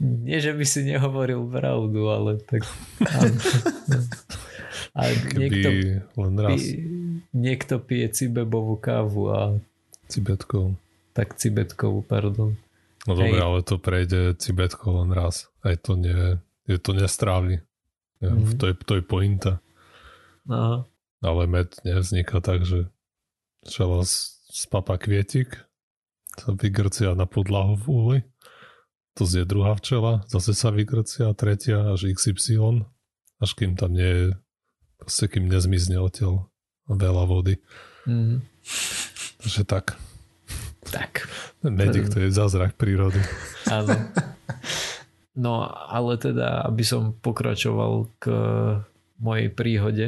nie, že by si nehovoril pravdu, ale tak... A niekto, len raz. Pí, niekto pije cibebovú kávu a... Cibetkovú. Tak cibetkovú, pardon. No dobre, ale to prejde cibetko len raz. Aj to nie, je to nestrávi. Ja, mm-hmm. to, je, to je pointa. Aha. Ale med nevzniká tak, že šala z papa kvietik sa vygrcia na podlahu v úli. To zje druhá včela, zase sa vygrcia, tretia až XY, až kým tam nie je, proste kým nezmizne odtiaľ veľa vody. Mm. Takže tak. Tak. Medik to je zázrak prírody. Áno. No ale teda, aby som pokračoval k mojej príhode,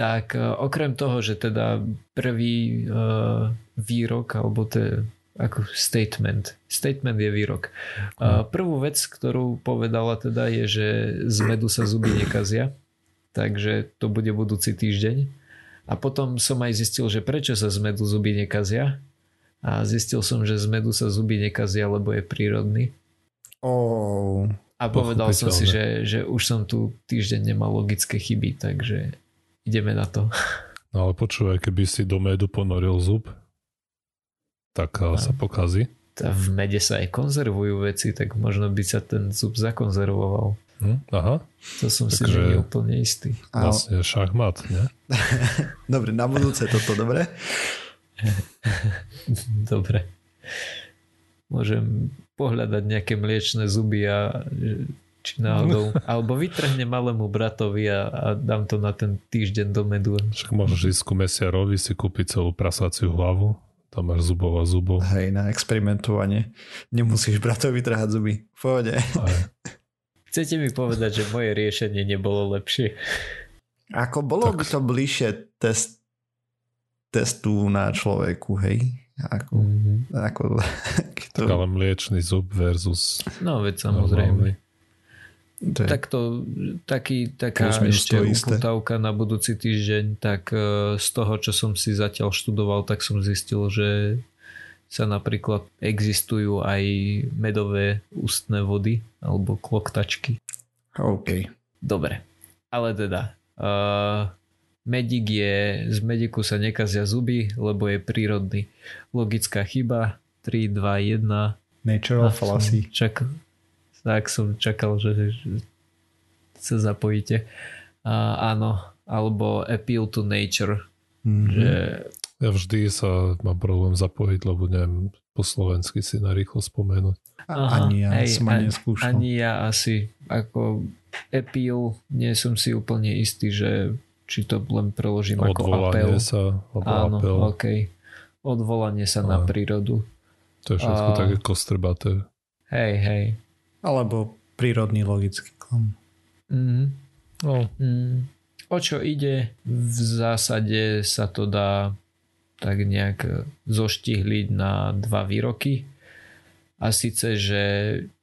tak e, okrem toho, že teda prvý uh, výrok, alebo to ako statement. Statement je výrok. Uh, prvú vec, ktorú povedala teda je, že z medu sa zuby nekazia, takže to bude budúci týždeň. A potom som aj zistil, že prečo sa z medu zuby nekazia. a zistil som, že z medu sa zuby nekazia, lebo je prírodný. Oh, a povedal som si, že, že už som tu týždeň nemal logické chyby, takže ideme na to. No ale počúvaj, keby si do medu ponoril zub, tak a... sa pokazí. v mede sa aj konzervujú veci, tak možno by sa ten zub zakonzervoval. Hm, aha. To som Takže si nie úplne istý. Vlastne šachmat, nie? dobre, na budúce toto, dobre? dobre. Môžem pohľadať nejaké mliečne zuby a či náhodou, alebo vytrhne malému bratovi a, a dám to na ten týždeň do medu. Však môžeš ísť ku mesiarovi si kúpiť celú prasaciu hlavu, tam máš zubov a zubov. Hej, na experimentovanie. Nemusíš bratovi trhať zuby. V pohode. Chcete mi povedať, že moje riešenie nebolo lepšie? Ako bolo tak. by to bližšie test, testu na človeku, hej? Ako, mm-hmm. ako, to... Tak ale mliečný zub versus... No veď samozrejme. To je... Takto, taký, taká ešte uputavka na budúci týždeň, tak e, z toho, čo som si zatiaľ študoval, tak som zistil, že sa napríklad existujú aj medové ústne vody alebo kloktačky. OK. Dobre. Ale teda, uh, Medik je, z mediku sa nekazia zuby, lebo je prírodný. Logická chyba, 3, 2, 1. Natural fallacy. Čak, tak som čakal, že, že sa zapojíte. A, áno, alebo appeal to nature. Mm-hmm. Že... Ja vždy sa mám problém zapojiť, lebo neviem po slovensky si narýchlo spomenúť. Aha, ani ja hej, som ani neskúšal. Ani ja asi. Ako appeal, nie som si úplne istý, že či to len preložím ako apel. sa, Áno, apel. OK. Odvolanie sa a, na prírodu. To je všetko a, také kostrbaté. Hej, hej. Alebo prírodný logický klam. Mm. No. Mm. O čo ide? V zásade sa to dá tak nejak zoštihliť na dva výroky. A síce, že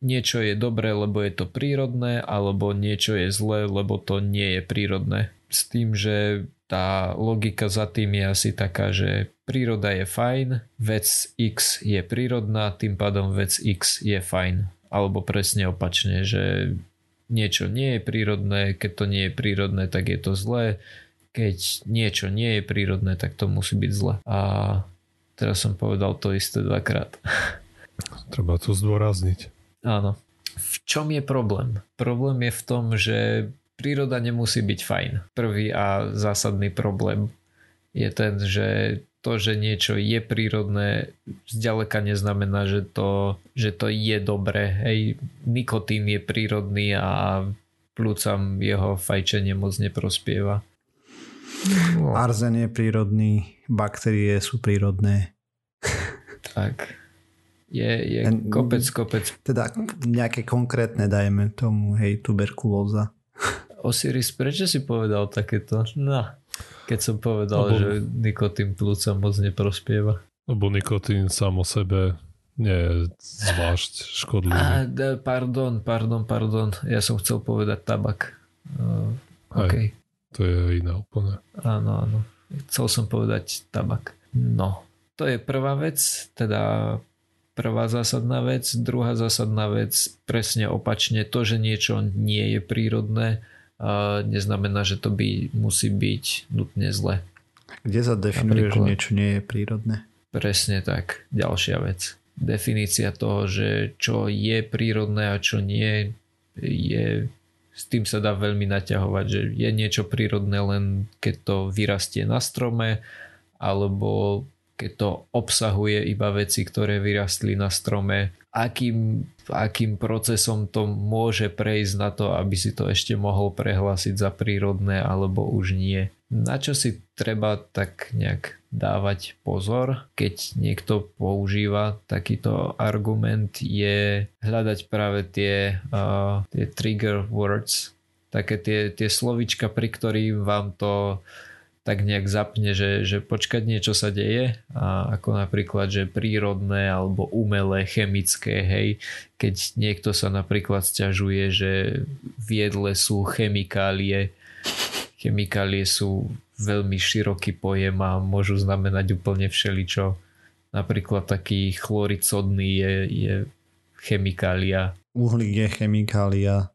niečo je dobré, lebo je to prírodné, alebo niečo je zlé, lebo to nie je prírodné s tým, že tá logika za tým je asi taká, že príroda je fajn, vec X je prírodná, tým pádom vec X je fajn. Alebo presne opačne, že niečo nie je prírodné, keď to nie je prírodné, tak je to zlé. Keď niečo nie je prírodné, tak to musí byť zle. A teraz som povedal to isté dvakrát. Treba to zdôrazniť. Áno. V čom je problém? Problém je v tom, že príroda nemusí byť fajn. Prvý a zásadný problém je ten, že to, že niečo je prírodné, zďaleka neznamená, že to, že to je dobré. Hej, nikotín je prírodný a plúcam jeho fajčenie moc neprospieva. No. Arzen je prírodný, baktérie sú prírodné. Tak. Je, je kopec, kopec. Teda nejaké konkrétne dajme tomu, hej, tuberkulóza. Osiris, prečo si povedal takéto? No, keď som povedal, Lebo... že nikotín plúca moc neprospieva. Lebo nikotín sám o sebe nie je zvlášť škodlivý. A, pardon, pardon, pardon. Ja som chcel povedať tabak. Uh, okay. to je iné úplne. Áno, áno. Chcel som povedať tabak. No, to je prvá vec, teda prvá zásadná vec. Druhá zásadná vec, presne opačne, to, že niečo nie je prírodné, neznamená, že to by musí byť nutne zle. Kde sa definuje, že niečo nie je prírodné? Presne tak. Ďalšia vec. Definícia toho, že čo je prírodné a čo nie je s tým sa dá veľmi naťahovať, že je niečo prírodné len keď to vyrastie na strome alebo keď to obsahuje iba veci, ktoré vyrastli na strome, akým, akým procesom to môže prejsť na to, aby si to ešte mohol prehlásiť za prírodné alebo už nie. Na čo si treba tak nejak dávať pozor, keď niekto používa takýto argument, je hľadať práve tie, uh, tie trigger words, také tie, tie slovička, pri ktorým vám to tak nejak zapne, že, že počkať niečo sa deje a ako napríklad, že prírodné alebo umelé, chemické, hej, keď niekto sa napríklad stiažuje, že v jedle sú chemikálie, chemikálie sú veľmi široký pojem a môžu znamenať úplne všeličo. napríklad taký chloricodný je, je chemikália. Uhlík je chemikália,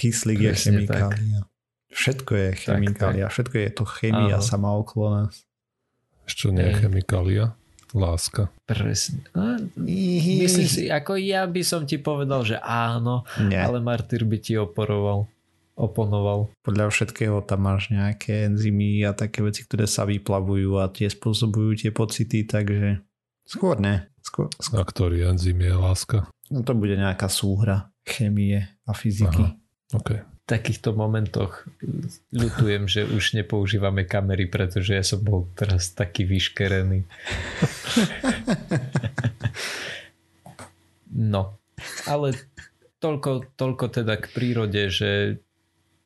kyslík Presne je chemikália. Tak. Všetko je chemikália, tak, tak. všetko je to chemia sama okolo nás. Ešte nie je chemikália? Láska. Presne. No, myslím si, ako ja by som ti povedal, že áno, Nie. ale Martyr by ti oporoval oponoval. Podľa všetkého tam máš nejaké enzymy a také veci, ktoré sa vyplavujú a tie spôsobujú tie pocity, takže skôr ne. Skôr, skôr. A ktorý enzym je láska? No to bude nejaká súhra chemie a fyziky. Aha, okay takýchto momentoch ľutujem, že už nepoužívame kamery, pretože ja som bol teraz taký vyškerený. No, ale toľko, toľko teda k prírode, že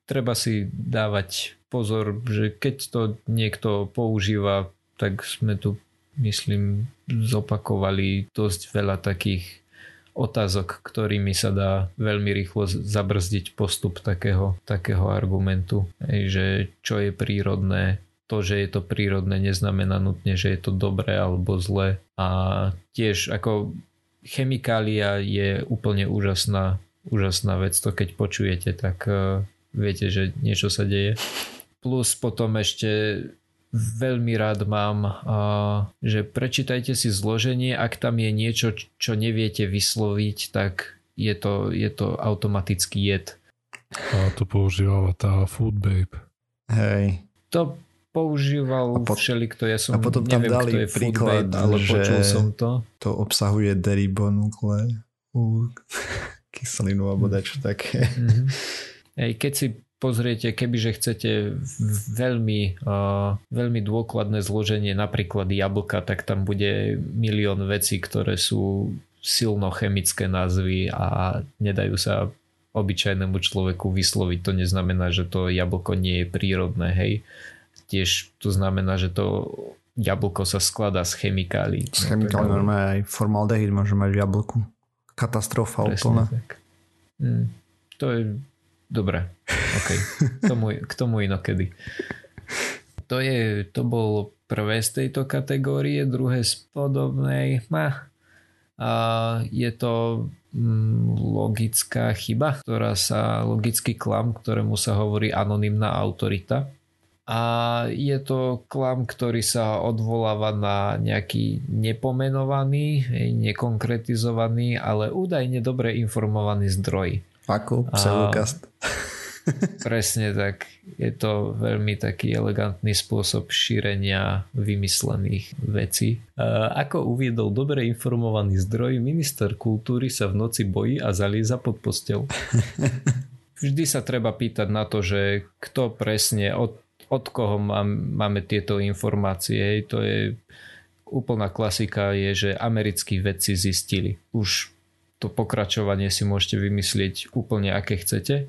treba si dávať pozor, že keď to niekto používa, tak sme tu myslím zopakovali dosť veľa takých otázok, ktorými sa dá veľmi rýchlo zabrzdiť postup takého, takého argumentu. Že čo je prírodné, to, že je to prírodné, neznamená nutne, že je to dobré alebo zlé. A tiež ako chemikália je úplne úžasná, úžasná vec. To keď počujete, tak uh, viete, že niečo sa deje. Plus potom ešte veľmi rád mám, že prečítajte si zloženie, ak tam je niečo, čo neviete vysloviť, tak je to, je to automatický jed. A to používala tá Food Babe. Hej. To používal po, všelikto, ja som a potom tam neviem, dali kto je príklad, Babe, ale že počul som to. To obsahuje deribonukle, kyselinu alebo dačo také. Mm-hmm. Hej, keď si pozriete, kebyže chcete veľmi, uh, veľmi dôkladné zloženie napríklad jablka, tak tam bude milión vecí, ktoré sú silno chemické názvy a nedajú sa obyčajnému človeku vysloviť. To neznamená, že to jablko nie je prírodné, hej. Tiež to znamená, že to jablko sa skladá z chemikálií. Z chemikálií no, normálne aj formaldehyd môže mať v jablku. Katastrofa úplná. Hmm. To je Dobre, OK. K tomu, k tomu inokedy. To, je, to bol prvé z tejto kategórie, druhé z podobnej. Ma. A je to mm, logická chyba, ktorá sa, logický klam, ktorému sa hovorí anonymná autorita. A je to klam, ktorý sa odvoláva na nejaký nepomenovaný, nekonkretizovaný, ale údajne dobre informovaný zdroj. Faku, pseudokast. Presne tak. Je to veľmi taký elegantný spôsob šírenia vymyslených vecí. Ako uviedol dobre informovaný zdroj, minister kultúry sa v noci bojí a zalieza pod postel. Vždy sa treba pýtať na to, že kto presne, od, od koho mám, máme tieto informácie. To je úplná klasika, je, že americkí vedci zistili. Už to pokračovanie si môžete vymyslieť úplne aké chcete.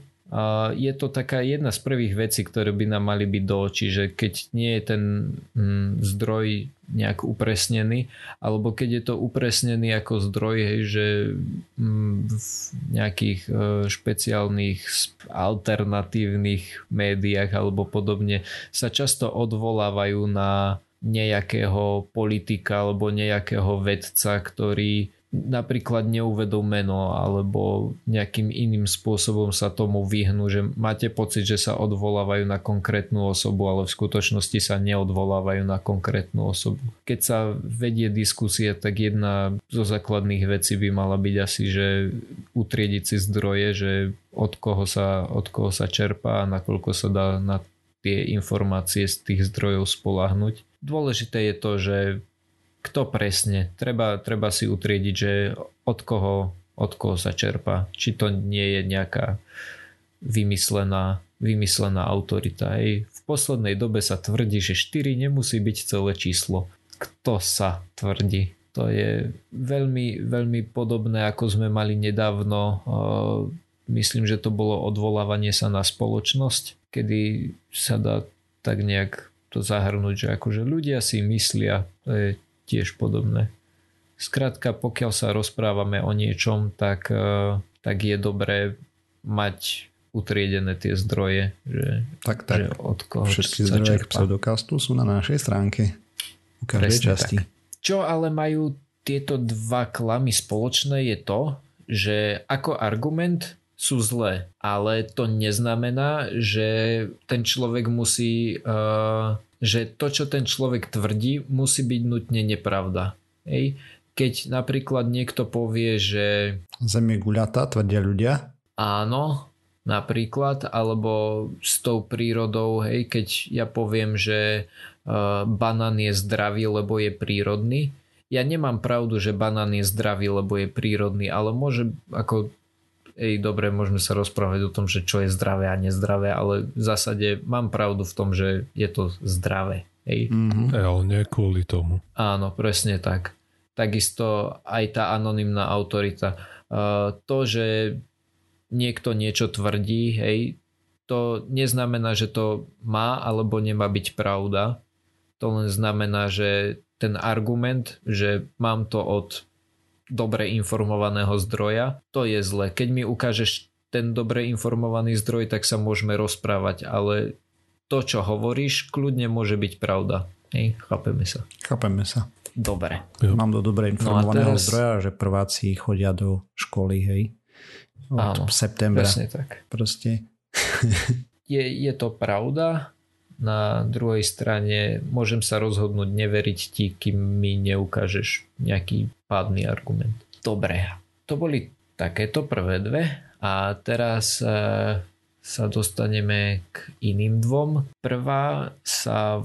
Je to taká jedna z prvých vecí, ktoré by nám mali byť do očí, že keď nie je ten mm, zdroj nejak upresnený, alebo keď je to upresnený ako zdroj, že mm, v nejakých e, špeciálnych alternatívnych médiách alebo podobne sa často odvolávajú na nejakého politika alebo nejakého vedca, ktorý napríklad neuvedú meno alebo nejakým iným spôsobom sa tomu vyhnú, že máte pocit, že sa odvolávajú na konkrétnu osobu, ale v skutočnosti sa neodvolávajú na konkrétnu osobu. Keď sa vedie diskusia, tak jedna zo základných vecí by mala byť asi, že utriediť si zdroje, že od koho sa, od koho sa čerpá a nakoľko sa dá na tie informácie z tých zdrojov spolahnuť. Dôležité je to, že kto presne. Treba, treba si utriediť, že od koho, od koho sa čerpa. Či to nie je nejaká vymyslená, vymyslená autorita. Hej. V poslednej dobe sa tvrdí, že 4 nemusí byť celé číslo. Kto sa tvrdí? To je veľmi, veľmi podobné, ako sme mali nedávno. Myslím, že to bolo odvolávanie sa na spoločnosť, kedy sa dá tak nejak to zahrnúť, že akože ľudia si myslia, to je tiež podobné. Skrátka, pokiaľ sa rozprávame o niečom, tak, e, tak je dobré mať utriedené tie zdroje, že, tak, tak. že od koho Všetky zdroje pseudokastu sú na našej stránke u každej Presne časti. Tak. Čo ale majú tieto dva klamy spoločné je to, že ako argument sú zlé, ale to neznamená, že ten človek musí, uh, že to, čo ten človek tvrdí, musí byť nutne nepravda. Hej? Keď napríklad niekto povie, že... Zem je guľatá, tvrdia ľudia. Áno, napríklad, alebo s tou prírodou, hej, keď ja poviem, že uh, banán je zdravý, lebo je prírodný, ja nemám pravdu, že banán je zdravý, lebo je prírodný, ale môže ako Ej, dobre, môžeme sa rozprávať o tom, že čo je zdravé a nezdravé, ale v zásade mám pravdu v tom, že je to zdravé. Hej. Mm-hmm. Ej, ale nie kvôli tomu. Áno, presne tak. Takisto aj tá anonimná autorita. Uh, to, že niekto niečo tvrdí, hej, to neznamená, že to má alebo nemá byť pravda. To len znamená, že ten argument, že mám to od dobre informovaného zdroja, to je zle. Keď mi ukážeš ten dobre informovaný zdroj, tak sa môžeme rozprávať, ale to, čo hovoríš, kľudne môže byť pravda. Hej, chápeme sa. Chápeme sa. Dobre. Jo. Mám do dobre informovaného no teraz... zdroja, že prváci chodia do školy, hej od Áno, septembra. Presne tak. Proste. je, je to pravda, na druhej strane môžem sa rozhodnúť neveriť ti, kým mi neukážeš nejaký pádny argument. Dobre, to boli takéto prvé dve a teraz e, sa dostaneme k iným dvom. Prvá sa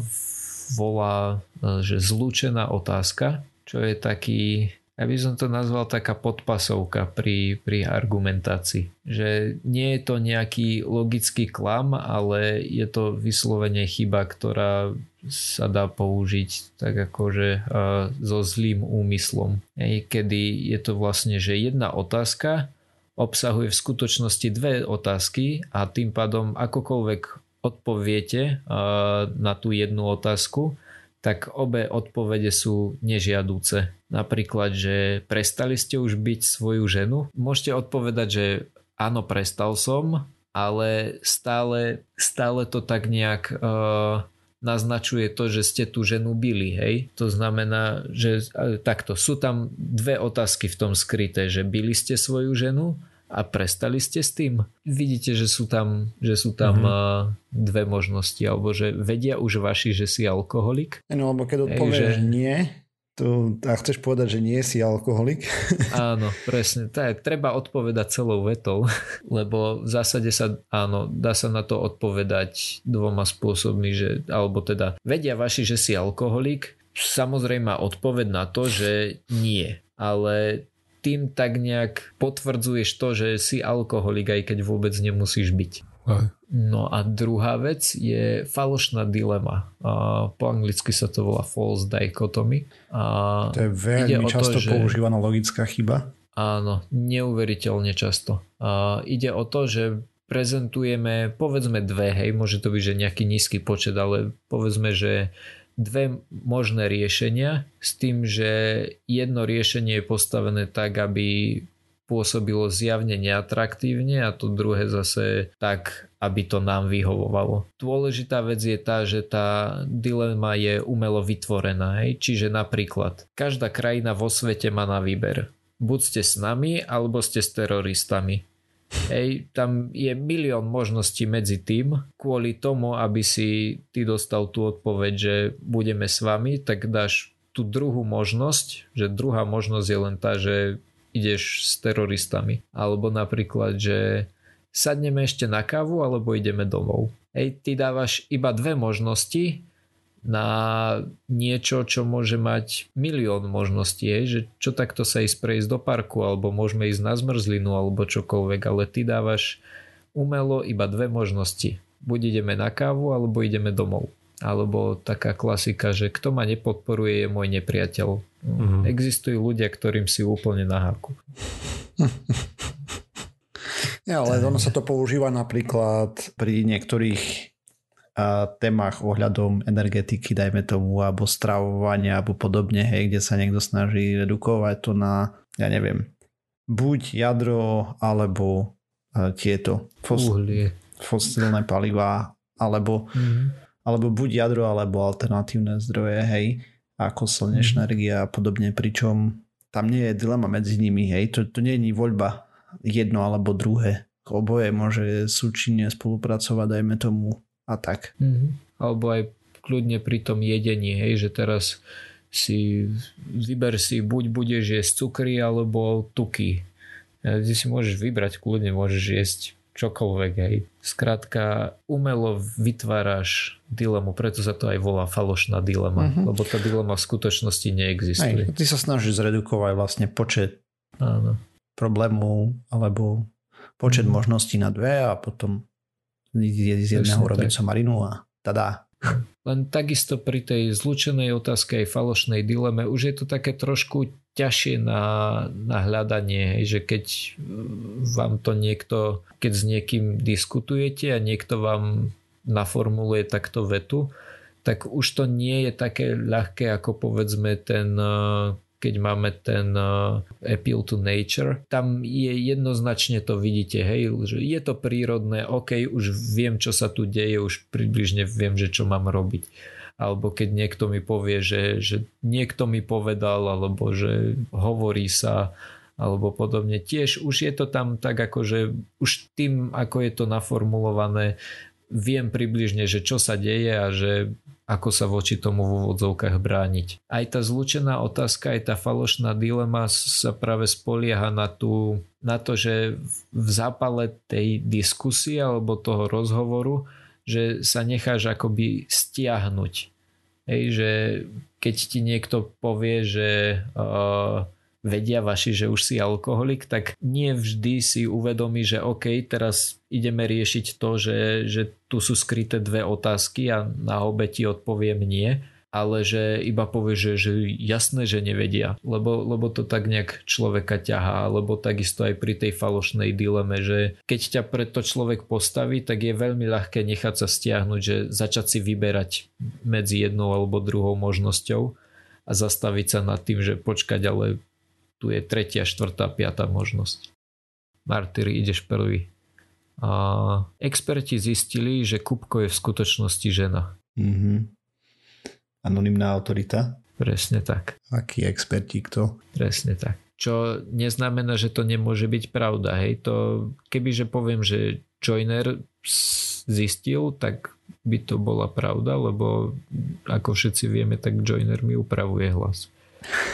volá, e, že zlúčená otázka, čo je taký ja by som to nazval taká podpasovka pri, pri argumentácii. Že nie je to nejaký logický klam, ale je to vyslovene chyba, ktorá sa dá použiť tak akože uh, so zlým úmyslom. Ej, kedy je to vlastne, že jedna otázka obsahuje v skutočnosti dve otázky a tým pádom akokoľvek odpoviete uh, na tú jednu otázku, tak obe odpovede sú nežiadúce. Napríklad, že prestali ste už byť svoju ženu? Môžete odpovedať, že áno, prestal som, ale stále, stále to tak nejak uh, naznačuje to, že ste tú ženu byli, hej? To znamená, že takto, sú tam dve otázky v tom skryté, že byli ste svoju ženu a prestali ste s tým? Vidíte, že sú tam, že sú tam mm-hmm. dve možnosti, alebo že vedia už vaši, že si alkoholik? No, alebo keď odpovieš že... nie, to, a chceš povedať, že nie si alkoholik? Áno, presne. Tak, treba odpovedať celou vetou, lebo v zásade sa, áno, dá sa na to odpovedať dvoma spôsobmi, že, alebo teda vedia vaši, že si alkoholik, samozrejme odpoveď na to, že nie. Ale tým tak nejak potvrdzuješ to, že si alkoholik, aj keď vôbec nemusíš byť. Aj. No a druhá vec je falošná dilema. Po anglicky sa to volá false dichotomy. A to je veľmi často to, že... používaná logická chyba. Áno, neuveriteľne často. A ide o to, že prezentujeme povedzme dve, hej, môže to byť, že nejaký nízky počet, ale povedzme, že dve možné riešenia s tým, že jedno riešenie je postavené tak, aby pôsobilo zjavne neatraktívne a to druhé zase tak, aby to nám vyhovovalo. Dôležitá vec je tá, že tá dilema je umelo vytvorená. Hej? Čiže napríklad každá krajina vo svete má na výber. Buď ste s nami, alebo ste s teroristami. Hej, tam je milión možností medzi tým. Kvôli tomu, aby si ty dostal tú odpoveď, že budeme s vami, tak dáš tú druhú možnosť, že druhá možnosť je len tá, že ideš s teroristami. Alebo napríklad, že sadneme ešte na kávu, alebo ideme domov. Hej, ty dávaš iba dve možnosti na niečo, čo môže mať milión možností, je, že čo takto sa ísť prejsť do parku, alebo môžeme ísť na zmrzlinu, alebo čokoľvek, ale ty dávaš umelo iba dve možnosti. Buď ideme na kávu, alebo ideme domov. Alebo taká klasika, že kto ma nepodporuje je môj nepriateľ. Mm-hmm. Existujú ľudia, ktorým si úplne na háku. Ja, ale ono sa to používa napríklad pri niektorých témach ohľadom energetiky, dajme tomu, alebo stravovania, alebo podobne, hej, kde sa niekto snaží redukovať to na, ja neviem, buď jadro, alebo uh, tieto fos- fosilné palivá, alebo, mm-hmm. Alebo buď jadro, alebo alternatívne zdroje, hej. ako slnečná mm. energia a podobne, pričom tam nie je dilema medzi nimi, hej, to, to nie je voľba jedno alebo druhé. Oboje môže súčinne spolupracovať, dajme tomu a tak. Mm-hmm. Alebo aj kľudne pri tom jedení, hej, že teraz si vyber si buď budeš jesť cukry alebo tuky. Ty si môžeš vybrať, kľudne môžeš jesť čokoľvek, hej. Skrátka, umelo vytváraš dilemu, preto sa to aj volá falošná dilema, uh-huh. lebo tá dilema v skutočnosti neexistuje. Hej, ty sa snažíš zredukovať vlastne počet Áno. problémov alebo počet uh-huh. možností na dve a potom z jedného robiť somarinu a tada. Len takisto pri tej zlučenej otázke aj falošnej dileme už je to také trošku ťažšie na, na hľadanie, že keď vám to niekto, keď s niekým diskutujete a niekto vám naformuluje takto vetu, tak už to nie je také ľahké ako povedzme ten keď máme ten appeal to nature, tam je jednoznačne to vidíte, hej, že je to prírodné, ok, už viem, čo sa tu deje, už približne viem, že čo mám robiť alebo keď niekto mi povie, že, že niekto mi povedal, alebo že hovorí sa, alebo podobne. Tiež už je to tam tak, ako že už tým, ako je to naformulované, viem približne, že čo sa deje a že ako sa voči tomu v úvodzovkách brániť. Aj tá zlučená otázka, aj tá falošná dilema sa práve spolieha na, tú, na to, že v zápale tej diskusie alebo toho rozhovoru že sa necháš akoby stiahnuť. Hej, že keď ti niekto povie, že uh, vedia vaši, že už si alkoholik, tak nie vždy si uvedomí, že OK, teraz ideme riešiť to, že, že tu sú skryté dve otázky a na obe ti odpoviem nie ale že iba povie, že, že jasné, že nevedia, lebo, lebo to tak nejak človeka ťahá, alebo takisto aj pri tej falošnej dileme, že keď ťa pred to človek postaví, tak je veľmi ľahké nechať sa stiahnuť, že začať si vyberať medzi jednou alebo druhou možnosťou a zastaviť sa nad tým, že počkať, ale tu je tretia, štvrtá, piatá možnosť. Martyr, ideš prvý. A experti zistili, že Kupko je v skutočnosti žena. Mm-hmm. Anonymná autorita? Presne tak. Aký experti kto? Presne tak. Čo neznamená, že to nemôže byť pravda. Hej, to kebyže poviem, že Joiner zistil, tak by to bola pravda, lebo ako všetci vieme, tak Joiner mi upravuje hlas.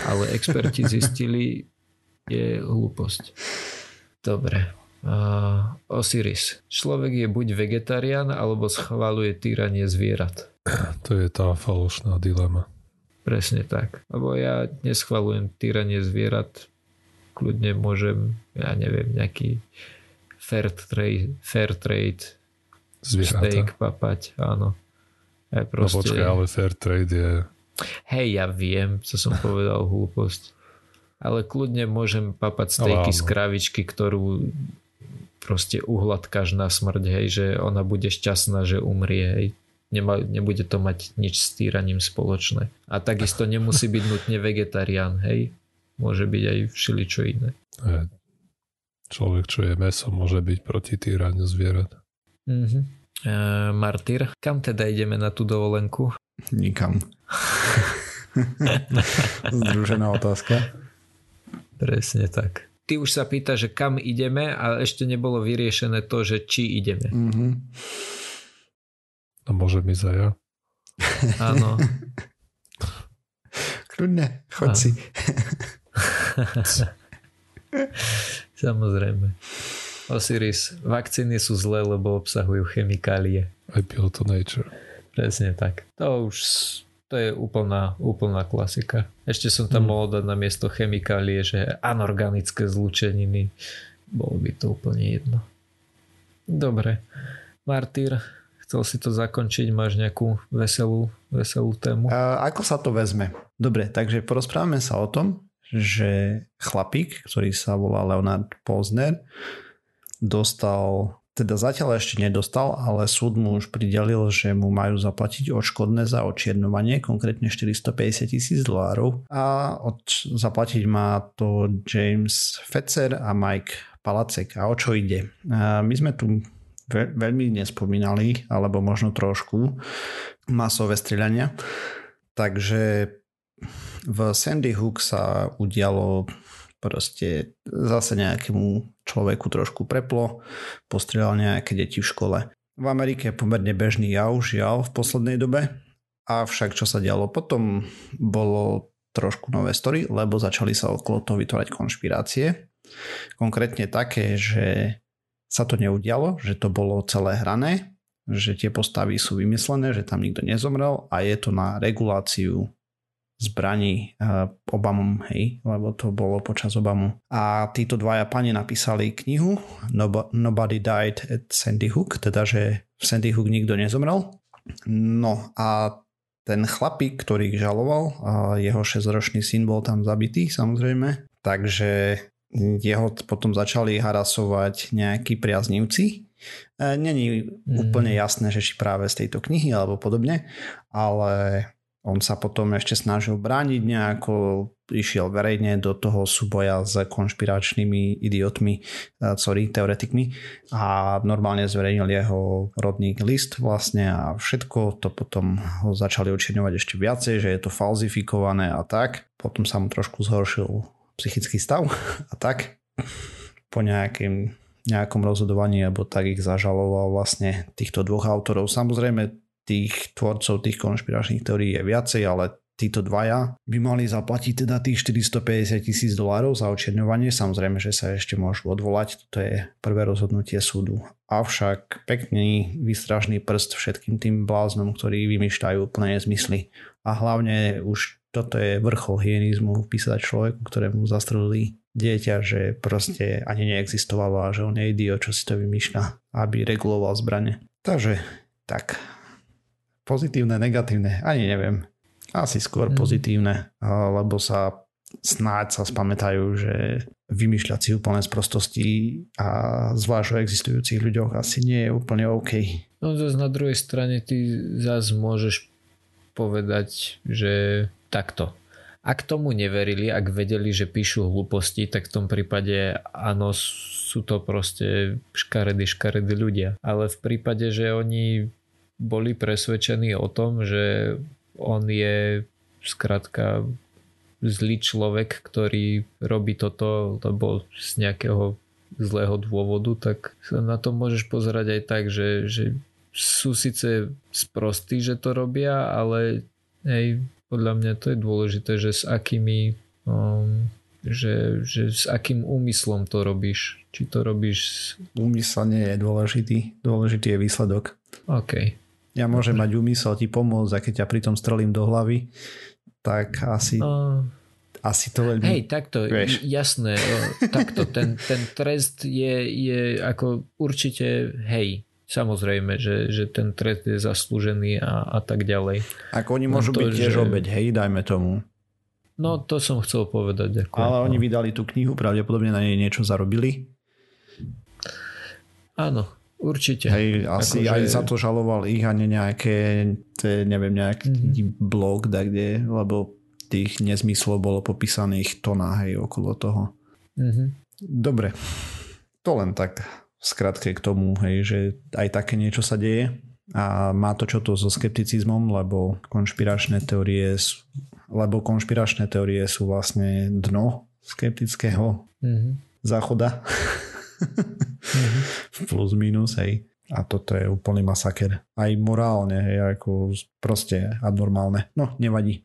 Ale experti zistili, je hlúposť. Dobre. Uh, Osiris. Človek je buď vegetarián, alebo schvaluje týranie zvierat. To je tá falošná dilema. Presne tak. Lebo ja neschvalujem týranie zvierat. Kľudne môžem, ja neviem, nejaký fair trade, fair trade Zvieratá. steak papať, áno. Ja no proste... No počkaj, ale fair trade je... Hej, ja viem, co som povedal hlúposť. Ale kľudne môžem papať stejky z kravičky, ktorú proste uhladkáš na smrť, hej, že ona bude šťastná, že umrie, hej nema, nebude to mať nič s týraním spoločné. A takisto nemusí byť nutne vegetarián, hej? Môže byť aj všeličo iné. Človek, čo je meso, môže byť proti týraniu zvierat. Mm-hmm. E, Martyr, kam teda ideme na tú dovolenku? Nikam. Združená otázka. Presne tak. Ty už sa pýta, že kam ideme a ešte nebolo vyriešené to, že či ideme. Mm-hmm. A môžem ísť aj ja? Áno. Kľudne, chod si. Samozrejme. Osiris, vakcíny sú zlé, lebo obsahujú chemikálie. Aj to nature. Presne tak. To už to je úplná, úplná klasika. Ešte som tam hmm. mohol dať na miesto chemikálie, že anorganické zlúčeniny. Bolo by to úplne jedno. Dobre. Martyr, Chcel si to zakončiť, máš nejakú veselú, veselú tému? A ako sa to vezme? Dobre, takže porozprávame sa o tom, že chlapík, ktorý sa volá Leonard Posner, dostal, teda zatiaľ ešte nedostal, ale súd mu už pridelil, že mu majú zaplatiť odškodné za očiernovanie, konkrétne 450 tisíc dolárov a od, zaplatiť má to James Fetzer a Mike Palacek. A o čo ide? A my sme tu veľmi nespomínali, alebo možno trošku masové streľania. Takže v Sandy Hook sa udialo proste zase nejakému človeku trošku preplo, postrieľal nejaké deti v škole. V Amerike je pomerne bežný jav, žiaľ, v poslednej dobe. Avšak čo sa dialo potom, bolo trošku nové story, lebo začali sa okolo toho vytvárať konšpirácie. Konkrétne také, že sa to neudialo, že to bolo celé hrané, že tie postavy sú vymyslené, že tam nikto nezomrel a je to na reguláciu zbraní uh, Obamom, hej, lebo to bolo počas Obamu. A títo dvaja pani napísali knihu Nobody Died at Sandy Hook, teda že v Sandy Hook nikto nezomrel. No a ten chlapík, ktorý ich žaloval, jeho 6-ročný syn bol tam zabitý samozrejme, takže jeho potom začali harasovať nejakí priaznivci. E, není mm. úplne jasné, že či práve z tejto knihy alebo podobne, ale on sa potom ešte snažil brániť nejako, išiel verejne do toho súboja s konšpiračnými idiotmi, e, sorry, teoretikmi a normálne zverejnil jeho rodný list vlastne a všetko to potom ho začali očerňovať ešte viacej, že je to falzifikované a tak. Potom sa mu trošku zhoršil psychický stav a tak. Po nejakým, nejakom rozhodovaní, alebo tak ich zažaloval vlastne týchto dvoch autorov. Samozrejme tých tvorcov tých konšpiračných teórií je viacej, ale títo dvaja by mali zaplatiť teda tých 450 tisíc dolárov za očerňovanie. Samozrejme, že sa ešte môžu odvolať, toto je prvé rozhodnutie súdu. Avšak pekný výstražný prst všetkým tým bláznom, ktorí vymýšľajú úplne nezmysly. A hlavne už toto je vrchol hyenizmu písať človeku, ktorému zastrelili dieťa, že proste ani neexistovalo a že on je idiot, čo si to vymýšľa, aby reguloval zbrane. Takže tak, pozitívne, negatívne, ani neviem. Asi skôr mm. pozitívne, lebo sa snáď sa spamätajú, že vymýšľať si úplne z prostosti a zvlášť o existujúcich ľuďoch asi nie je úplne OK. No zase na druhej strane ty zase môžeš povedať, že takto. Ak tomu neverili, ak vedeli, že píšu hlúposti, tak v tom prípade áno, sú to proste škaredy, škaredy ľudia. Ale v prípade, že oni boli presvedčení o tom, že on je skratka zlý človek, ktorý robí toto, lebo z nejakého zlého dôvodu, tak sa na to môžeš pozerať aj tak, že, že sú síce sprostí, že to robia, ale hej, podľa mňa to je dôležité, že s akými um, že, že s akým úmyslom to robíš. Či to robíš... Úmysel nie je dôležitý. Dôležitý je výsledok. OK. Ja môžem mať úmysel ti pomôcť a keď ťa pritom strelím do hlavy, tak asi... Uh, asi to veľmi... Hej, takto, vieš. jasné. takto, ten, ten trest je, je ako určite, hej, samozrejme, že, že ten trest je zaslúžený a, a tak ďalej. Ako oni môžu to, byť tiež že... obeď, hej, dajme tomu. No to som chcel povedať. Ako, Ale no. oni vydali tú knihu, pravdepodobne na nej niečo zarobili. Áno, Určite. Hej, asi ako, aj za to žaloval ich a ne nejaké, te, neviem, nejaký mm-hmm. blog, kde, lebo tých nezmyslov bolo popísaných tona, hej, okolo toho. Mm-hmm. Dobre, to len tak skratke k tomu, hej, že aj také niečo sa deje a má to čo to so skepticizmom, lebo konšpiračné teórie sú, lebo konšpiračné teórie sú vlastne dno skeptického mm-hmm. záchoda. Mm-hmm. plus minus, hej. A toto je úplný masaker. Aj morálne, hej, ako proste abnormálne. No, nevadí.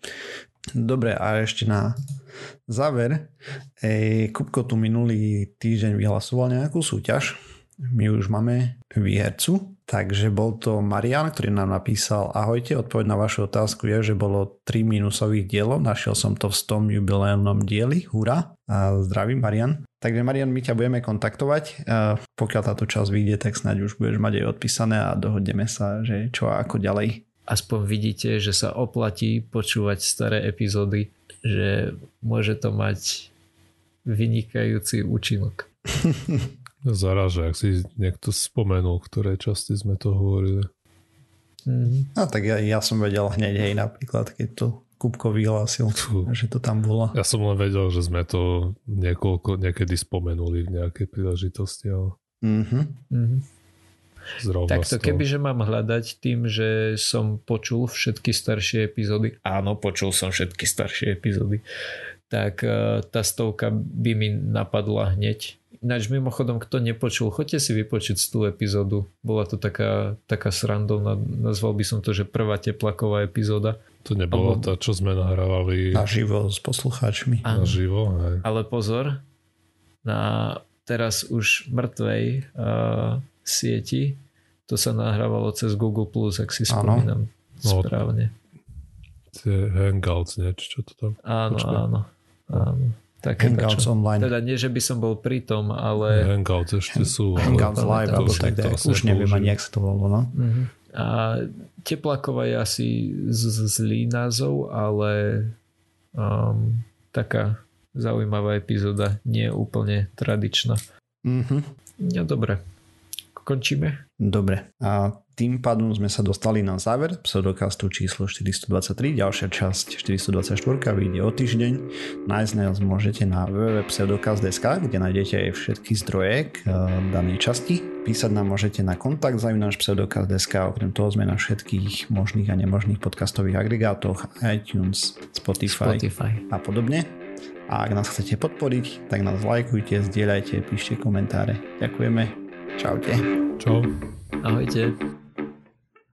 Dobre, a ešte na záver. Ej, Kupko tu minulý týždeň vyhlasoval nejakú súťaž. My už máme výhercu, takže bol to Marian, ktorý nám napísal Ahojte, odpoveď na vašu otázku je, že bolo 3 minusových dielov, našiel som to v 100 jubilénnom dieli, hurá. A zdravím Marian. Takže Marian, my ťa budeme kontaktovať. Pokiaľ táto časť vyjde, tak snáď už budeš mať aj odpísané a dohodneme sa, že čo a ako ďalej. Aspoň vidíte, že sa oplatí počúvať staré epizódy, že môže to mať vynikajúci účinok. Zaráža, ak si niekto spomenul, ktoré časti sme to hovorili. Mm-hmm. No tak ja, ja som vedel hneď, hej, napríklad, keď to Kupko vyhlásil, že to tam bolo. Ja som len vedel, že sme to niekoľko, niekedy spomenuli v nejakej príležitosti. Ale... Mm-hmm. Mm-hmm. Tak to kebyže mám hľadať tým, že som počul všetky staršie epizódy, áno, počul som všetky staršie epizódy, tak uh, tá stovka by mi napadla hneď. Ináč mimochodom, kto nepočul, choďte si vypočuť tú epizódu. Bola to taká, taká srandovná, nazval by som to, že prvá teplaková epizóda. To nebola Alebo... tá, čo sme nahrávali naživo s poslucháčmi. Naživo, hej. Ale pozor, na teraz už mŕtvej uh, sieti to sa nahrávalo cez Google+, Plus, ak si spomínam ano. správne. Tie Hangouts, nie? Čo to tam? Áno, áno. áno. Tak, Hangouts čo, online. Teda nie, že by som bol pri tom, ale... Hangouts ešte sú. Hangouts live, alebo tak, tak už neviem ani, jak sa to volalo. No? Uh-huh. A Teplaková je asi z, z, zlý názov, ale um, taká zaujímavá epizóda, nie úplne tradičná. Mm-hmm. No dobre, končíme? Dobre, a tým pádom sme sa dostali na záver pseudokastu číslo 423, ďalšia časť 424 vyjde o týždeň. Nájsť nás môžete na www.pseudokast.sk, kde nájdete aj všetky zdroje k uh, danej časti. Písať nám môžete na kontakt zavináš pseudokast.sk, okrem toho sme na všetkých možných a nemožných podcastových agregátoch, iTunes, Spotify, Spotify. a podobne. A ak nás chcete podporiť, tak nás lajkujte, zdieľajte, píšte komentáre. Ďakujeme. Čaute. Čau. Ahojte.